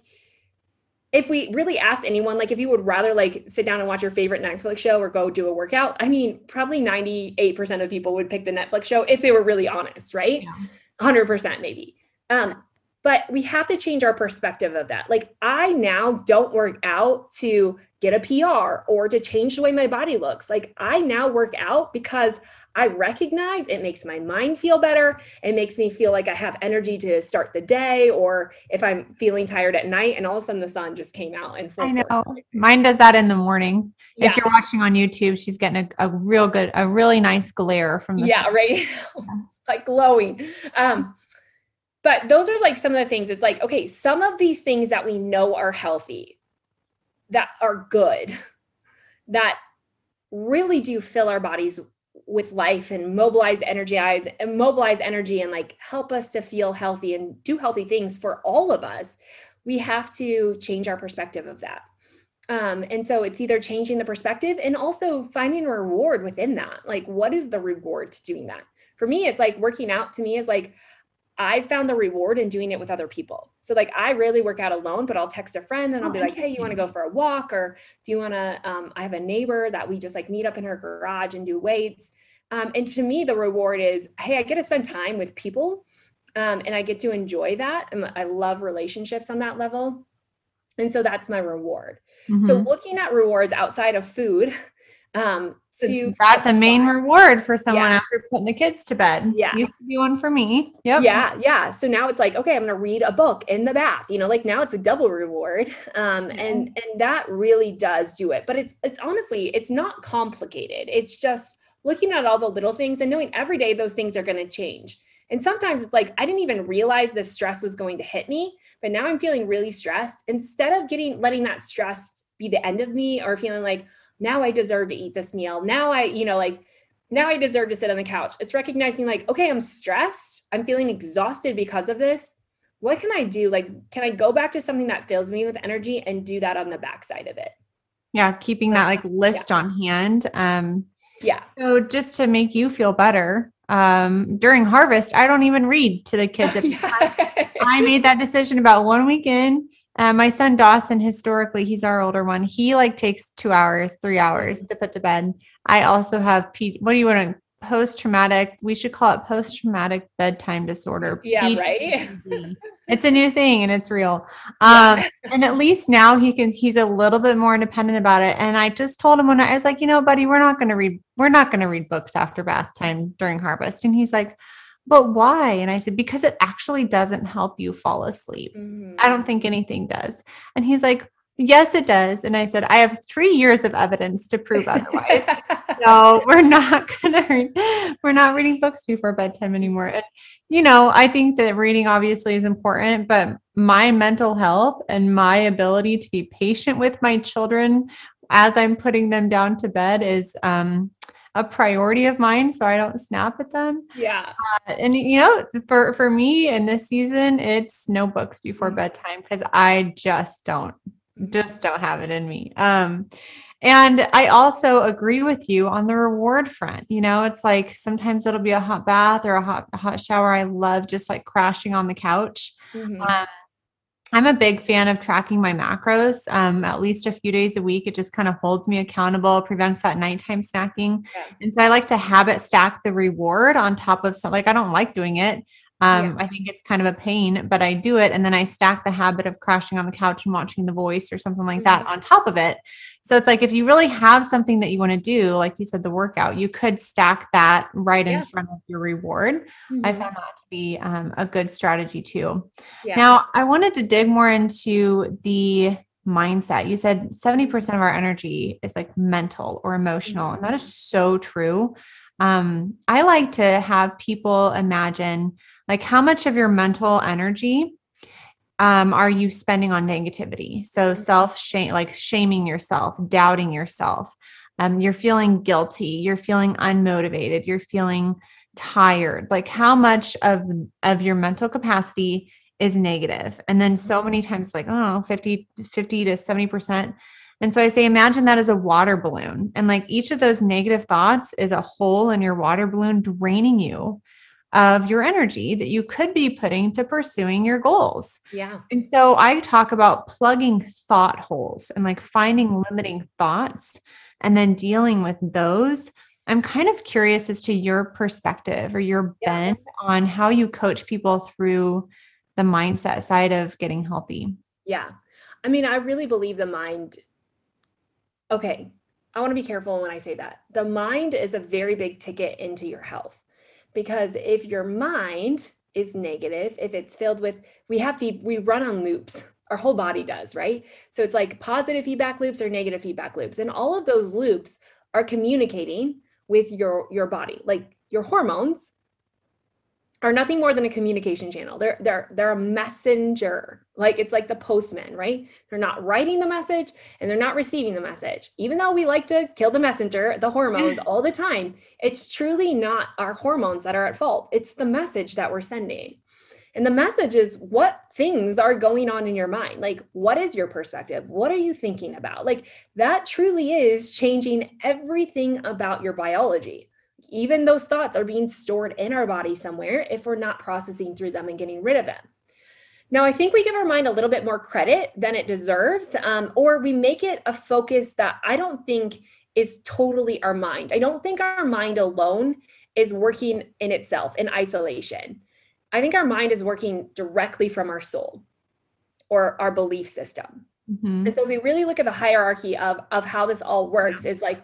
if we really ask anyone like if you would rather like sit down and watch your favorite netflix show or go do a workout i mean probably 98% of people would pick the netflix show if they were really honest right yeah. 100% maybe um but we have to change our perspective of that like i now don't work out to get a pr or to change the way my body looks like i now work out because I recognize it makes my mind feel better. It makes me feel like I have energy to start the day, or if I'm feeling tired at night and all of a sudden the sun just came out. And I know mine does that in the morning. Yeah. If you're watching on YouTube, she's getting a, a real good, a really nice glare from the yeah, sun. right, like glowing. Um, but those are like some of the things. It's like okay, some of these things that we know are healthy, that are good, that really do fill our bodies with life and mobilize energize and mobilize energy and like help us to feel healthy and do healthy things for all of us we have to change our perspective of that um, and so it's either changing the perspective and also finding reward within that like what is the reward to doing that for me it's like working out to me is like I found the reward in doing it with other people. So like I rarely work out alone, but I'll text a friend and I'll oh, be like, "Hey, you want to go for a walk or do you want to um, I have a neighbor that we just like meet up in her garage and do weights." Um, and to me the reward is, "Hey, I get to spend time with people um, and I get to enjoy that. And I love relationships on that level. And so that's my reward. Mm-hmm. So looking at rewards outside of food um to that's a main reward for someone yeah. after putting the kids to bed. Yeah. Used to be one for me. Yep. yeah yeah. So now it's like okay i'm gonna read a book in the bath you know like now it's a double reward. Um mm-hmm. and and that really does do it but it's it's honestly it's not complicated. It's just looking at all the little things and knowing every day those things are going to change. And sometimes it's like i didn't even realize this stress was going to hit me but now i'm feeling really stressed. Instead of getting letting that stress be the end of me or feeling like now I deserve to eat this meal. Now I, you know, like now I deserve to sit on the couch. It's recognizing like, okay, I'm stressed. I'm feeling exhausted because of this. What can I do? Like, can I go back to something that fills me with energy and do that on the backside of it? Yeah, keeping that like list yeah. on hand. Um yeah. So just to make you feel better, um during harvest, I don't even read to the kids. yeah. I made that decision about one weekend. Uh, my son Dawson, historically, he's our older one. He like takes two hours, three hours to put to bed. I also have P- what do you want to post traumatic? We should call it post traumatic bedtime disorder. Yeah, right. it's a new thing and it's real. Um, yeah. and at least now he can. He's a little bit more independent about it. And I just told him when I, I was like, you know, buddy, we're not going to read. We're not going to read books after bath time during harvest. And he's like but why? And I said, because it actually doesn't help you fall asleep. Mm-hmm. I don't think anything does. And he's like, yes, it does. And I said, I have three years of evidence to prove otherwise. no, we're not gonna read, we're not reading books before bedtime anymore. And you know, I think that reading obviously is important, but my mental health and my ability to be patient with my children as I'm putting them down to bed is um a priority of mine so I don't snap at them. Yeah. Uh, and you know, for for me in this season, it's no books before mm-hmm. bedtime because I just don't just don't have it in me. Um and I also agree with you on the reward front. You know, it's like sometimes it'll be a hot bath or a hot a hot shower. I love just like crashing on the couch. Mm-hmm. Um, I'm a big fan of tracking my macros um, at least a few days a week. It just kind of holds me accountable, prevents that nighttime snacking. Yeah. And so I like to habit stack the reward on top of something. Like I don't like doing it. Um, yeah. I think it's kind of a pain, but I do it. And then I stack the habit of crashing on the couch and watching The Voice or something like mm-hmm. that on top of it. So it's like if you really have something that you want to do, like you said, the workout, you could stack that right yeah. in front of your reward. Mm-hmm. I found that to be um, a good strategy too. Yeah. Now, I wanted to dig more into the mindset. You said 70% of our energy is like mental or emotional, mm-hmm. and that is mm-hmm. so true. Um, I like to have people imagine like how much of your mental energy um, are you spending on negativity? So mm-hmm. self shame, like shaming yourself, doubting yourself. Um, you're feeling guilty. You're feeling unmotivated. You're feeling tired. Like how much of of your mental capacity is negative? And then so many mm-hmm. times, like I don't know, 50, 50 to 70 percent. And so I say, imagine that as a water balloon. And like each of those negative thoughts is a hole in your water balloon draining you of your energy that you could be putting to pursuing your goals. Yeah. And so I talk about plugging thought holes and like finding limiting thoughts and then dealing with those. I'm kind of curious as to your perspective or your yeah. bent on how you coach people through the mindset side of getting healthy. Yeah. I mean, I really believe the mind. Okay. I want to be careful when I say that. The mind is a very big ticket into your health because if your mind is negative, if it's filled with, we have to, we run on loops. Our whole body does, right? So it's like positive feedback loops or negative feedback loops. And all of those loops are communicating with your your body. Like your hormones are nothing more than a communication channel. They're they're they're a messenger. Like it's like the postman, right? They're not writing the message and they're not receiving the message. Even though we like to kill the messenger, the hormones all the time, it's truly not our hormones that are at fault. It's the message that we're sending. And the message is what things are going on in your mind? Like, what is your perspective? What are you thinking about? Like, that truly is changing everything about your biology even those thoughts are being stored in our body somewhere if we're not processing through them and getting rid of them. Now, I think we give our mind a little bit more credit than it deserves, um, or we make it a focus that I don't think is totally our mind. I don't think our mind alone is working in itself in isolation. I think our mind is working directly from our soul or our belief system. Mm-hmm. And so, if we really look at the hierarchy of, of how this all works, is like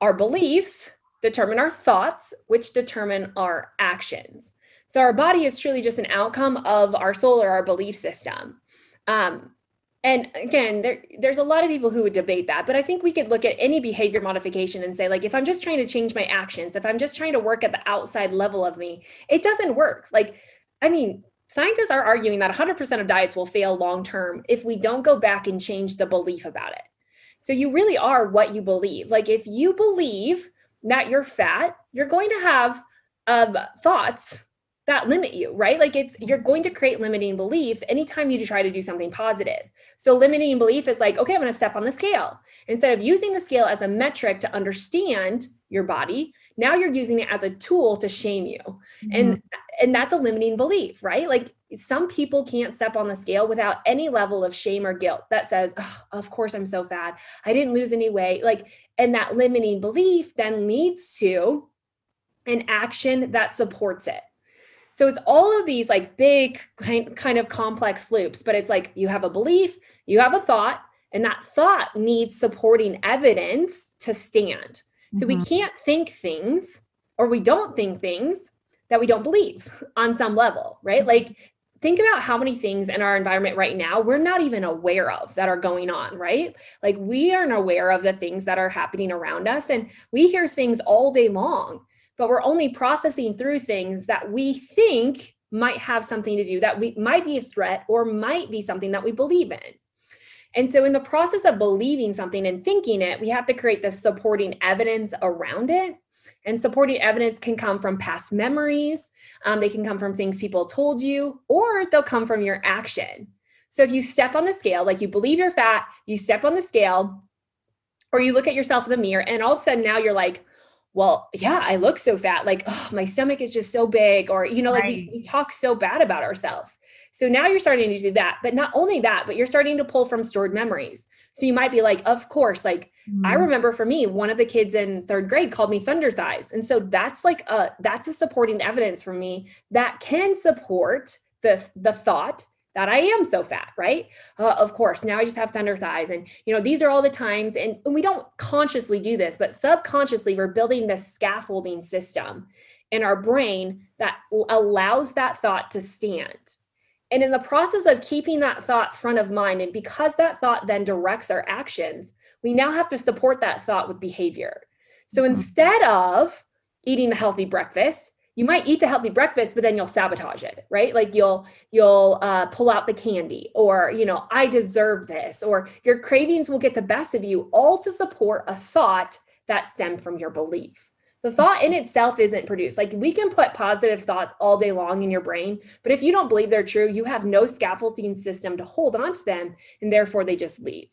our beliefs determine our thoughts, which determine our actions. So our body is truly just an outcome of our soul or our belief system. Um, and again, there, there's a lot of people who would debate that, but I think we could look at any behavior modification and say, like, if I'm just trying to change my actions, if I'm just trying to work at the outside level of me, it doesn't work. Like, I mean, scientists are arguing that 100% of diets will fail long term if we don't go back and change the belief about it. So you really are what you believe. Like, if you believe that you're fat, you're going to have um, thoughts that limit you, right? Like it's you're going to create limiting beliefs anytime you try to do something positive. So limiting belief is like, okay, I'm going to step on the scale. Instead of using the scale as a metric to understand your body, now you're using it as a tool to shame you. Mm-hmm. And and that's a limiting belief, right? Like some people can't step on the scale without any level of shame or guilt that says, oh, of course I'm so fat. I didn't lose any weight. Like and that limiting belief then leads to an action that supports it so it's all of these like big kind, kind of complex loops, but it's like you have a belief, you have a thought, and that thought needs supporting evidence to stand. So mm-hmm. we can't think things or we don't think things that we don't believe on some level, right? Like think about how many things in our environment right now we're not even aware of that are going on, right? Like we aren't aware of the things that are happening around us and we hear things all day long but we're only processing through things that we think might have something to do that we might be a threat or might be something that we believe in. And so, in the process of believing something and thinking it, we have to create the supporting evidence around it. And supporting evidence can come from past memories, um, they can come from things people told you, or they'll come from your action. So, if you step on the scale, like you believe you're fat, you step on the scale, or you look at yourself in the mirror, and all of a sudden now you're like, well, yeah, I look so fat. Like, oh, my stomach is just so big. Or, you know, like right. we, we talk so bad about ourselves. So now you're starting to do that. But not only that, but you're starting to pull from stored memories. So you might be like, of course, like mm-hmm. I remember for me, one of the kids in third grade called me thunder thighs. And so that's like a that's a supporting evidence for me that can support the the thought that I am so fat, right? Uh, of course, now I just have thunder thighs. And, you know, these are all the times, and, and we don't consciously do this, but subconsciously, we're building this scaffolding system in our brain that allows that thought to stand. And in the process of keeping that thought front of mind, and because that thought then directs our actions, we now have to support that thought with behavior. So mm-hmm. instead of eating the healthy breakfast, you might eat the healthy breakfast but then you'll sabotage it right like you'll you'll uh, pull out the candy or you know i deserve this or your cravings will get the best of you all to support a thought that stemmed from your belief the thought in itself isn't produced like we can put positive thoughts all day long in your brain but if you don't believe they're true you have no scaffolding system to hold on to them and therefore they just leave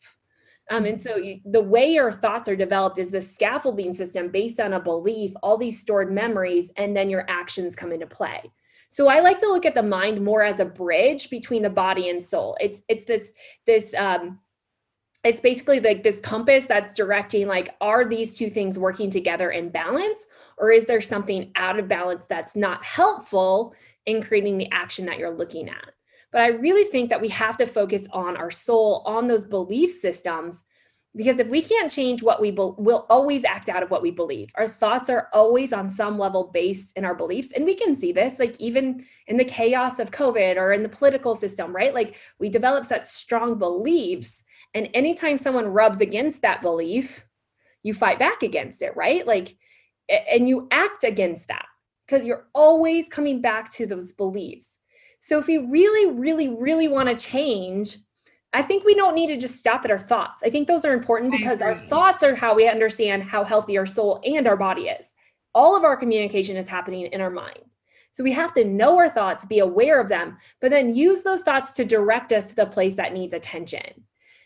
um, and so you, the way your thoughts are developed is the scaffolding system based on a belief, all these stored memories, and then your actions come into play. So I like to look at the mind more as a bridge between the body and soul. It's it's this this um, it's basically like this compass that's directing like are these two things working together in balance or is there something out of balance that's not helpful in creating the action that you're looking at but I really think that we have to focus on our soul, on those belief systems, because if we can't change what we be- will always act out of what we believe. Our thoughts are always on some level based in our beliefs. And we can see this, like even in the chaos of COVID or in the political system, right? Like we develop such strong beliefs. And anytime someone rubs against that belief, you fight back against it, right? Like, and you act against that because you're always coming back to those beliefs. So if we really, really, really want to change, I think we don't need to just stop at our thoughts. I think those are important because our thoughts are how we understand how healthy our soul and our body is. All of our communication is happening in our mind. So we have to know our thoughts, be aware of them, but then use those thoughts to direct us to the place that needs attention.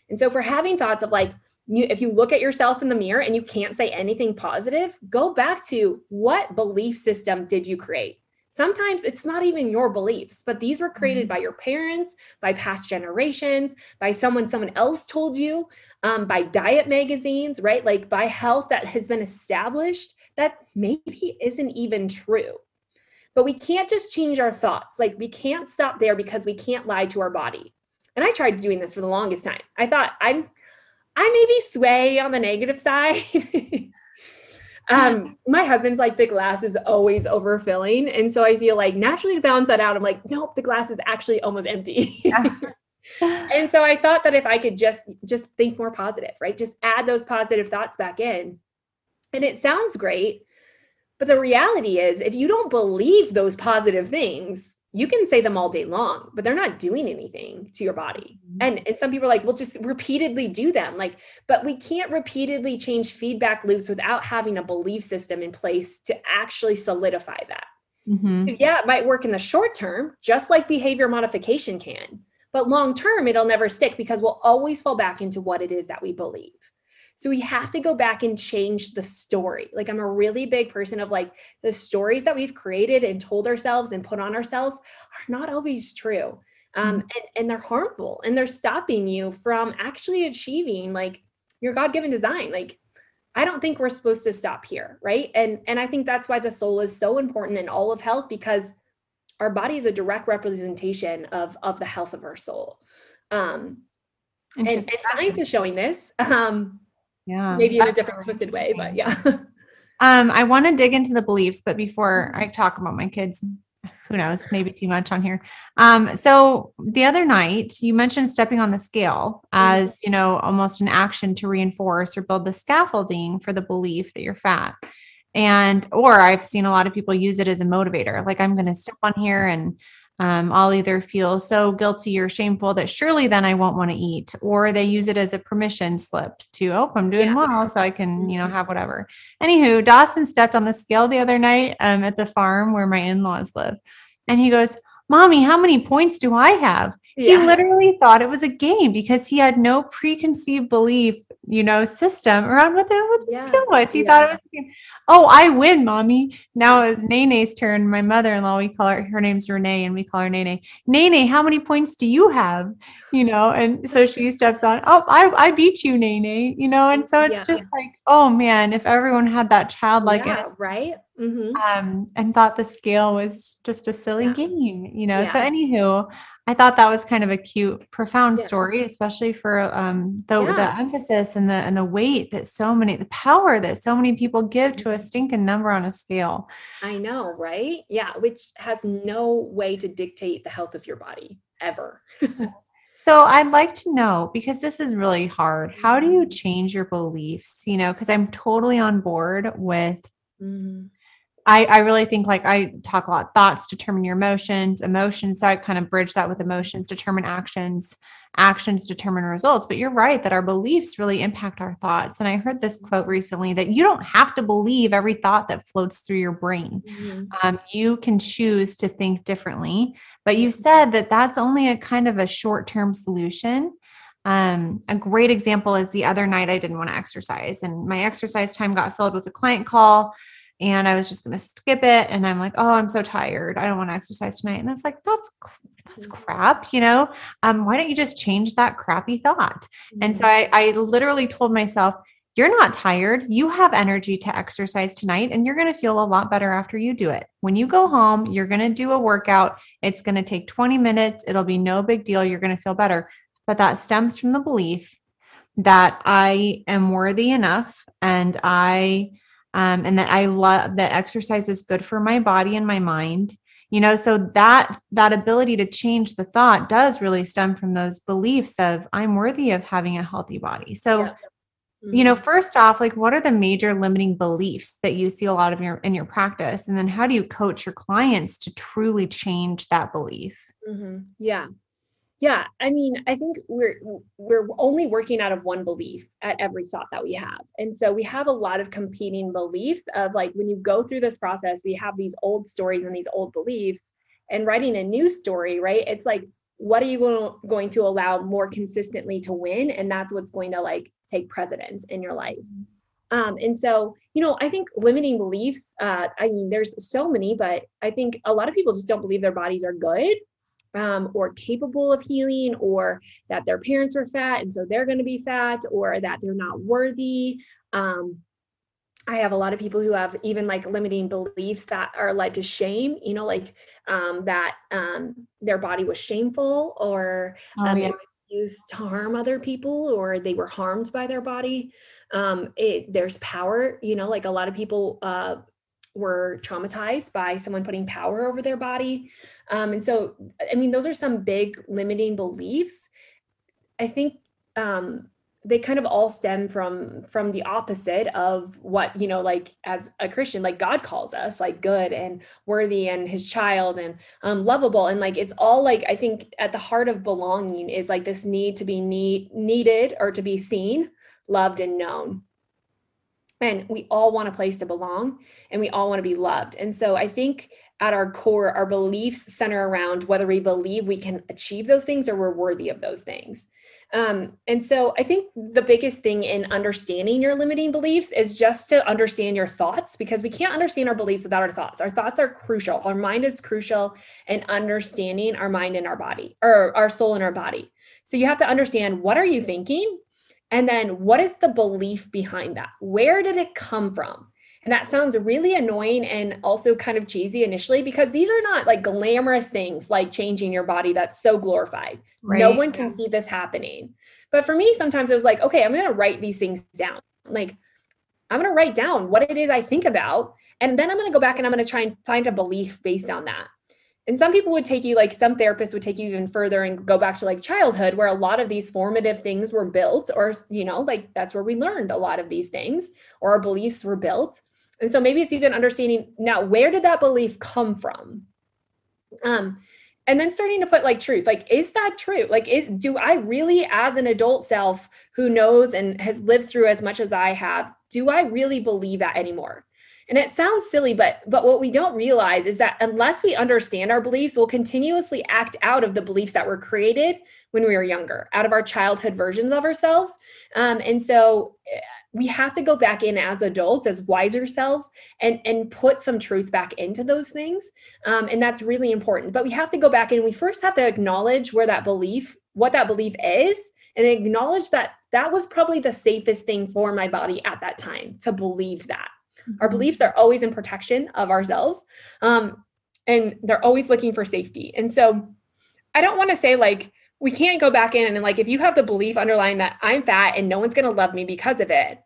And so for having thoughts of like, you, if you look at yourself in the mirror and you can't say anything positive, go back to what belief system did you create? Sometimes it's not even your beliefs, but these were created mm-hmm. by your parents, by past generations, by someone someone else told you, um, by diet magazines, right? Like by health that has been established that maybe isn't even true. But we can't just change our thoughts. Like we can't stop there because we can't lie to our body. And I tried doing this for the longest time. I thought I'm I maybe sway on the negative side. um my husband's like the glass is always overfilling and so i feel like naturally to balance that out i'm like nope the glass is actually almost empty and so i thought that if i could just just think more positive right just add those positive thoughts back in and it sounds great but the reality is if you don't believe those positive things you can say them all day long, but they're not doing anything to your body. Mm-hmm. And, and some people are like, well, just repeatedly do them. Like, but we can't repeatedly change feedback loops without having a belief system in place to actually solidify that. Mm-hmm. Yeah, it might work in the short term, just like behavior modification can. But long term, it'll never stick because we'll always fall back into what it is that we believe. So we have to go back and change the story. Like I'm a really big person of like the stories that we've created and told ourselves and put on ourselves are not always true. Um, mm-hmm. and, and they're harmful and they're stopping you from actually achieving like your God-given design. Like I don't think we're supposed to stop here, right? And and I think that's why the soul is so important in all of health because our body is a direct representation of of the health of our soul. Um, and, and science is showing this. Um, yeah. Maybe in a different twisted way, but yeah. um, I want to dig into the beliefs, but before I talk about my kids, who knows, maybe too much on here. Um, so the other night you mentioned stepping on the scale as, mm-hmm. you know, almost an action to reinforce or build the scaffolding for the belief that you're fat. And or I've seen a lot of people use it as a motivator. Like I'm going to step on here and um, I'll either feel so guilty or shameful that surely then I won't want to eat, or they use it as a permission slip to, oh, I'm doing yeah. well, so I can, you know, mm-hmm. have whatever. Anywho, Dawson stepped on the scale the other night um, at the farm where my in laws live. And he goes, Mommy, how many points do I have? Yeah. He literally thought it was a game because he had no preconceived belief, you know, system around what the, what the yeah. skill was. He yeah. thought it was a game. Oh, I win, mommy. Now it it's Nene's turn. My mother-in-law, we call her, her name's Renee and we call her Nene. Nene, how many points do you have? You know, and so she steps on, oh, I, I beat you, Nene, you know? And so it's just like, oh man, if everyone had that childlike, yeah, right. Mm-hmm. Um, and thought the scale was just a silly game, you know? So anywho, I thought that was kind of a cute, profound yeah. story, especially for um, the yeah. the emphasis and the and the weight that so many, the power that so many people give to a mm-hmm. stinking number on a scale. I know, right? Yeah, which has no way to dictate the health of your body ever. so I'd like to know because this is really hard. How do you mm-hmm. change your beliefs? You know, because I'm totally on board with. Mm-hmm I, I really think like I talk a lot thoughts determine your emotions, emotions. So I kind of bridge that with emotions, determine actions, actions determine results. But you're right that our beliefs really impact our thoughts. And I heard this quote recently that you don't have to believe every thought that floats through your brain. Mm-hmm. Um, you can choose to think differently. But you said that that's only a kind of a short term solution. Um, a great example is the other night I didn't want to exercise, and my exercise time got filled with a client call and I was just going to skip it. And I'm like, oh, I'm so tired. I don't want to exercise tonight. And it's like, that's that's mm-hmm. crap, you know. Um, why don't you just change that crappy thought? Mm-hmm. And so. I, I literally told myself, you're not tired. You have energy to exercise tonight, and you're going to feel a lot better after you do it. When you go home, you're going to do a workout. It's going to take 20 minutes. It'll be no big deal. You're going to feel better. But that stems from the belief that I am worthy enough and I um, and that I love that exercise is good for my body and my mind. You know, so that that ability to change the thought does really stem from those beliefs of I'm worthy of having a healthy body. So, yeah. mm-hmm. you know, mm-hmm. first off, like what are the major limiting beliefs that you see a lot of your in your practice, and then how do you coach your clients to truly change that belief? Mm-hmm. Yeah, yeah i mean i think we're we're only working out of one belief at every thought that we have. And so we have a lot of competing beliefs of like when you go through this process we have these old stories and these old beliefs and writing a new story right it's like what are you going to, going to allow more consistently to win? And that's what's going to like take precedence in your life. Um, and so you know i think limiting beliefs uh, i mean there's so many but i think a lot of people just don't believe their bodies are good um, or capable of healing, or that their parents were fat and so they're going to be fat, or that they're not worthy. Um, I have a lot of people who have even like limiting beliefs that are led to shame, you know, like um, that um, their body was shameful or oh, um, yeah. used to harm other people or they were harmed by their body. Um, it, there's power, you know, like a lot of people uh, were traumatized by someone putting power over their body. Um, and so, I mean, those are some big limiting beliefs. I think um, they kind of all stem from from the opposite of what you know, like as a Christian, like God calls us, like good and worthy and His child and um, lovable, and like it's all like I think at the heart of belonging is like this need to be need needed or to be seen, loved, and known and we all want a place to belong and we all want to be loved and so i think at our core, our beliefs center around whether we believe we can achieve those things or we're worthy of those things. Um, and so I think the biggest thing in understanding your limiting beliefs is just to understand your thoughts because we can't understand our beliefs without our thoughts. Our thoughts are crucial. Our mind is crucial in understanding our mind and our body or our soul and our body. So you have to understand what are you thinking? And then what is the belief behind that? Where did it come from? And that sounds really annoying and also kind of cheesy initially because these are not like glamorous things like changing your body that's so glorified. Right. No one can see this happening. But for me, sometimes it was like, okay, I'm going to write these things down. Like, I'm going to write down what it is I think about. And then I'm going to go back and I'm going to try and find a belief based on that. And some people would take you, like some therapists would take you even further and go back to like childhood, where a lot of these formative things were built, or, you know, like that's where we learned a lot of these things, or our beliefs were built. And so maybe it's even understanding now where did that belief come from? Um, and then starting to put like truth like is that true like is do i really as an adult self who knows and has lived through as much as i have do i really believe that anymore and it sounds silly but but what we don't realize is that unless we understand our beliefs we'll continuously act out of the beliefs that were created when we were younger out of our childhood versions of ourselves. Um, and so eh, we have to go back in as adults as wiser selves and and put some truth back into those things. Um, and that's really important. But we have to go back and we first have to acknowledge where that belief what that belief is and acknowledge that that was probably the safest thing for my body at that time to believe that. Our beliefs are always in protection of ourselves um, and they're always looking for safety and so i don't want to say like we can't go back in and like if you have the belief underlying that i'm fat and no one's going to love me because of it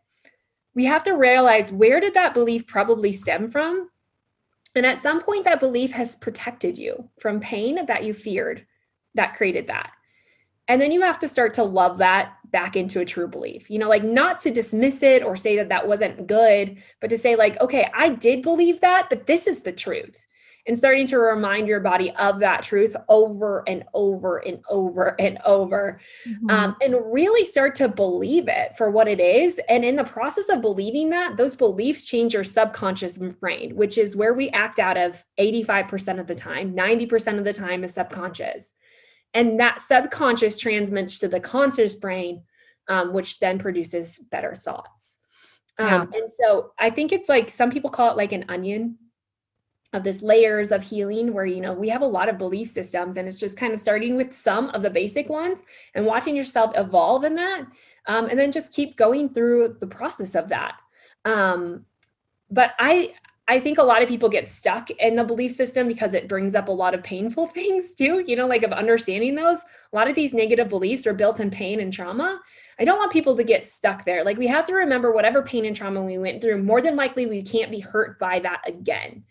we have to realize where did that belief probably stem from? And at some point, that belief has protected you from pain that you feared that created that. And then you have to start to love that back into a true belief. You know, like not to dismiss it or say that that wasn't good, but to say, like, okay, I did believe that, but this is the truth and starting to remind your body of that truth over and over and over and over mm-hmm. um, and really start to believe it for what it is and in the process of believing that those beliefs change your subconscious brain which is where we act out of 85% of the time 90% of the time is subconscious and that subconscious transmits to the conscious brain um, which then produces better thoughts um, yeah. and so i think it's like some people call it like an onion of this layers of healing where you know we have a lot of belief systems and it's just kind of starting with some of the basic ones and watching yourself evolve in that um, and then just keep going through the process of that um, but i i think a lot of people get stuck in the belief system because it brings up a lot of painful things too you know like of understanding those. A lot of these negative beliefs are built in pain and trauma. I don't want people to get stuck there. Like we have to remember whatever pain and trauma we went through more than likely we can't be hurt by that again.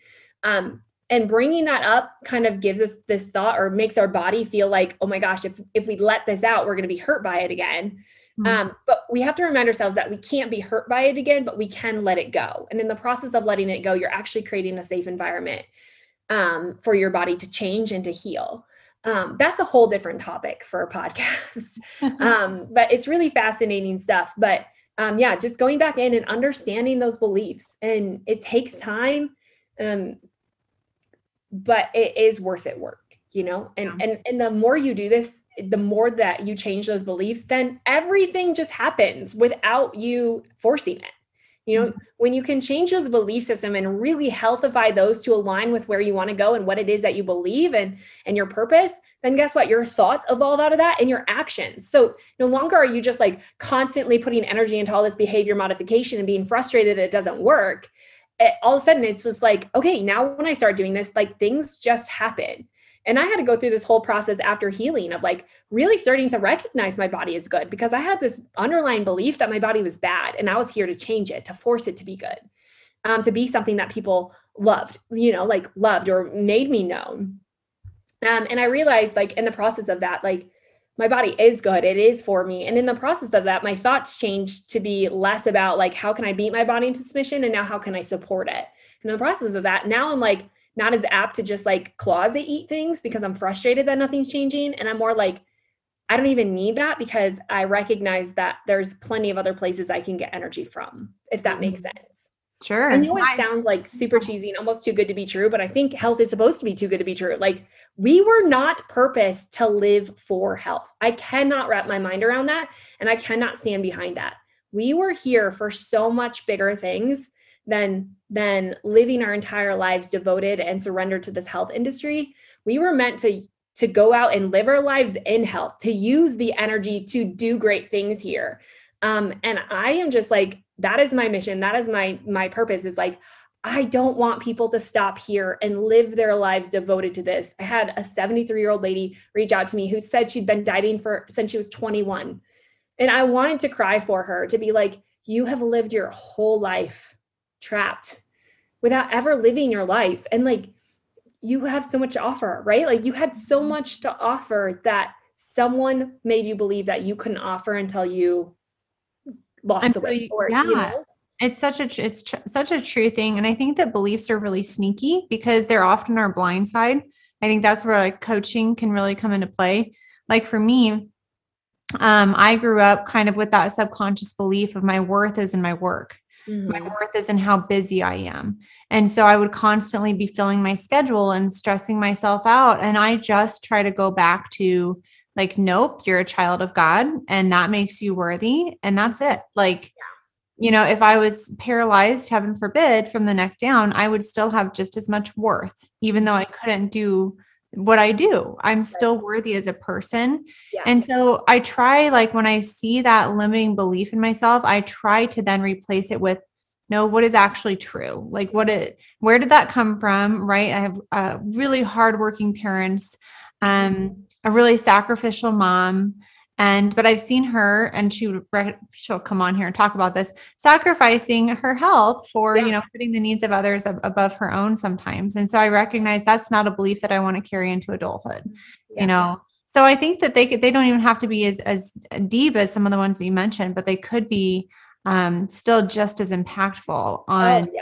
Um, and bringing that up kind of gives us this thought or makes our body feel like, oh my gosh, if if we let this out, we're going to be hurt by it again. Mm-hmm. Um, but we have to remind ourselves that we can't be hurt by it again, but we can let it go. And in the process of letting it go, you're actually creating a safe environment um, for your body to change and to heal. Um, that's a whole different topic for a podcast. um, but it's really fascinating stuff. But um, yeah, just going back in and understanding those beliefs. And it takes time. Um, but it is worth it work you know and yeah. and and the more you do this the more that you change those beliefs then everything just happens without you forcing it. You know mm-hmm. when you can change those belief system and really healthify those to align with where you want to go and what it is that you believe and and your purpose then guess what? Your thoughts evolve out of that and your actions. So no longer are you just like constantly putting energy into all this behavior modification and being frustrated that it doesn't work. It, all of a sudden it's just like okay now when i start doing this like things just happen and i had to go through this whole process after healing of like really starting to recognize my body is good because i had this underlying belief that my body was bad and i was here to change it to force it to be good um, to be something that people loved you know like loved or made me known. Um, and i realized like in the process of that like my body is good it is for me. And in the process of that my thoughts changed to be less about like how can i beat my body into submission and now how can i support it? And in the process of that now i'm like not as apt to just like closet eat things because i'm frustrated that nothing's changing and i'm more like i don't even need that because i recognize that there's plenty of other places i can get energy from if that mm-hmm. makes sense Sure. I know it sounds like super cheesy and almost too good to be true, but I think health is supposed to be too good to be true. Like we were not purposed to live for health. I cannot wrap my mind around that. And I cannot stand behind that. We were here for so much bigger things than than living our entire lives devoted and surrendered to this health industry. We were meant to to go out and live our lives in health, to use the energy to do great things here. Um, and I am just like, that is my mission. That is my my purpose. Is like, I don't want people to stop here and live their lives devoted to this. I had a 73 year old lady reach out to me who said she'd been dieting for since she was 21. And I wanted to cry for her to be like, you have lived your whole life trapped without ever living your life. And like, you have so much to offer, right? Like you had so mm-hmm. much to offer that someone made you believe that you couldn't offer until you lost until the weight. Or, yeah. You know? It's such a it's tr- such a true thing, and I think that beliefs are really sneaky because they're often our blind side. I think that's where like coaching can really come into play. Like for me, um, I grew up kind of with that subconscious belief of my worth is in my work. Mm-hmm. My worth is in how busy I am. And so I would constantly be filling my schedule and stressing myself out. And I just try to go back to like, nope, you're a child of God and that makes you worthy. And that's it. Like, yeah. you know, if I was paralyzed, heaven forbid, from the neck down, I would still have just as much worth, even though I couldn't do what I do. I'm still worthy as a person. Yeah. And so I try, like, when I see that limiting belief in myself, I try to then replace it with, no, what is actually true? Like, what it, where did that come from? Right. I have uh, really hardworking parents, um, a really sacrificial mom and but i've seen her and she would she'll come on here and talk about this sacrificing her health for yeah. you know putting the needs of others ab- above her own sometimes and so i recognize that's not a belief that i want to carry into adulthood yeah. you know so i think that they could they don't even have to be as as deep as some of the ones that you mentioned but they could be um still just as impactful on oh, yeah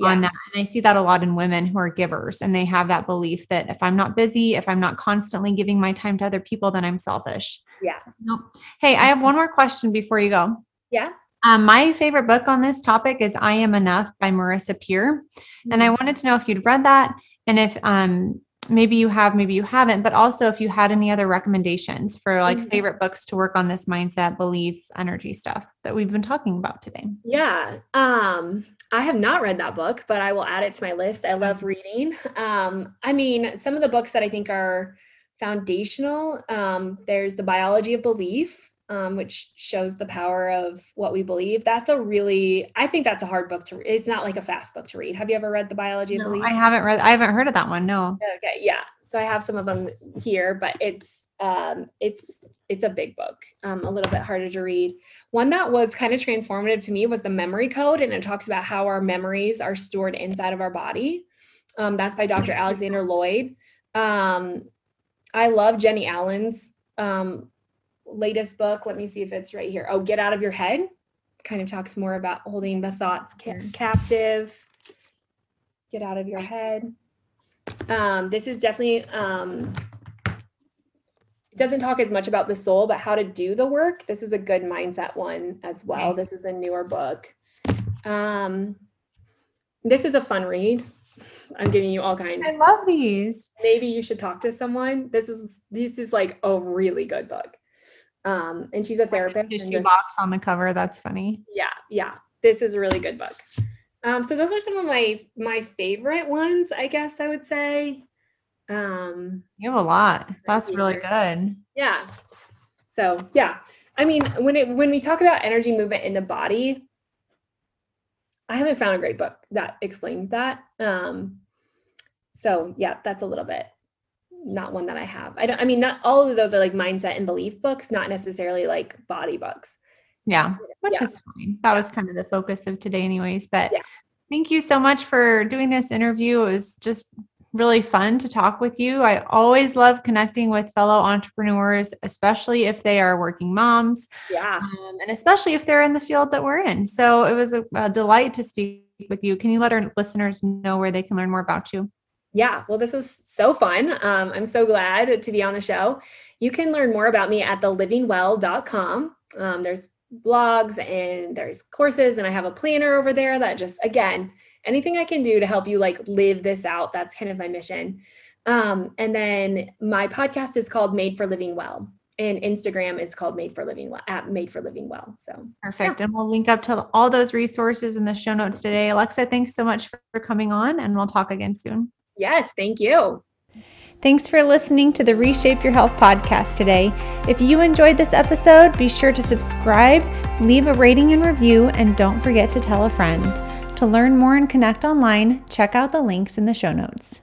yeah. on that. And I see that a lot in women who are givers and they have that belief that if I'm not busy, if I'm not constantly giving my time to other people, then I'm selfish. Yeah. Nope. Hey, I have one more question before you go. Yeah. Um, my favorite book on this topic is I Am Enough by Marissa Peer. Mm-hmm. And I mm-hmm. wanted to know if you'd read that and if um maybe you have, maybe you haven't, but also if you had any other recommendations for like mm-hmm. favorite books to work on this mindset, belief, energy stuff that we've been talking about today. Yeah. Um, I have not read that book, but I will add it to my list. I love reading. Um, I mean, some of the books that I think are foundational, um, there's The Biology of Belief, um, which shows the power of what we believe. That's a really, I think that's a hard book to read. It's not like a fast book to read. Have you ever read The Biology no, of Belief? I haven't read, I haven't heard of that one. No. Okay. Yeah. So I have some of them here, but it's, um, it's, it's a big book, um, a little bit harder to read. One that was kind of transformative to me was the memory code. And it talks about how our memories are stored inside of our body. Um, that's by Dr. Alexander Loyd. Um, I love Jennie Allen's um, latest book. Let me see if it's right here. Oh, Get Out of Your Head. Kind of talks more about holding the thoughts ca- captive. Get out of your head. Um, this is definitely um, it doesn't talk as much about the soul, but how to do the work. This is a good mindset one as well. This is a newer book. Um, this is a fun read. I'm giving you all kinds. I love these. Maybe you should talk to someone. This is this is like a really good book. Um, and she's a therapist. Tissue this, box on the cover. That's funny. Yeah, yeah. This is a really good book. Um, so those are some of my my favorite ones, I guess I would say. Um, you have a lot. That's really good. Yeah. So yeah, I mean, when it when we talk about energy movement in the body, I haven't found a great book that explains that. Um, so yeah, that's a little bit not one that I have. I don't I mean not all of those are like mindset and belief books, not necessarily like body books. Yeah, which yeah. is fine. That yeah. was kind of the focus of today anyways, but yeah. thank you so much for doing this interview. It was just really fun to talk with you. I always love connecting with fellow entrepreneurs, especially if they are working moms. Yeah. Um, and especially if they're in the field that we're in. So it was a, a delight to speak with you. Can you let our listeners know where they can learn more about you? Yeah, well, this was so fun. Um, I'm so glad to be on the show. You can learn more about me at thelivingwell.com. Um, there's blogs and there's courses and I have a planner over there that just again, anything I can do to help you like live this out. That's kind of my mission. Um, and then my podcast is called Made for Living Well and Instagram is called Made for Living Well at Made for Living Well. So perfect. Yeah. And we'll link up to all those resources in the show notes today. Alexa, thanks so much for coming on and we'll talk again soon. Yes, thank you. Thanks for listening to the Reshape Your Health podcast today. If you enjoyed this episode, be sure to subscribe, leave a rating and review, and don't forget to tell a friend. To learn more and connect online, check out the links in the show notes.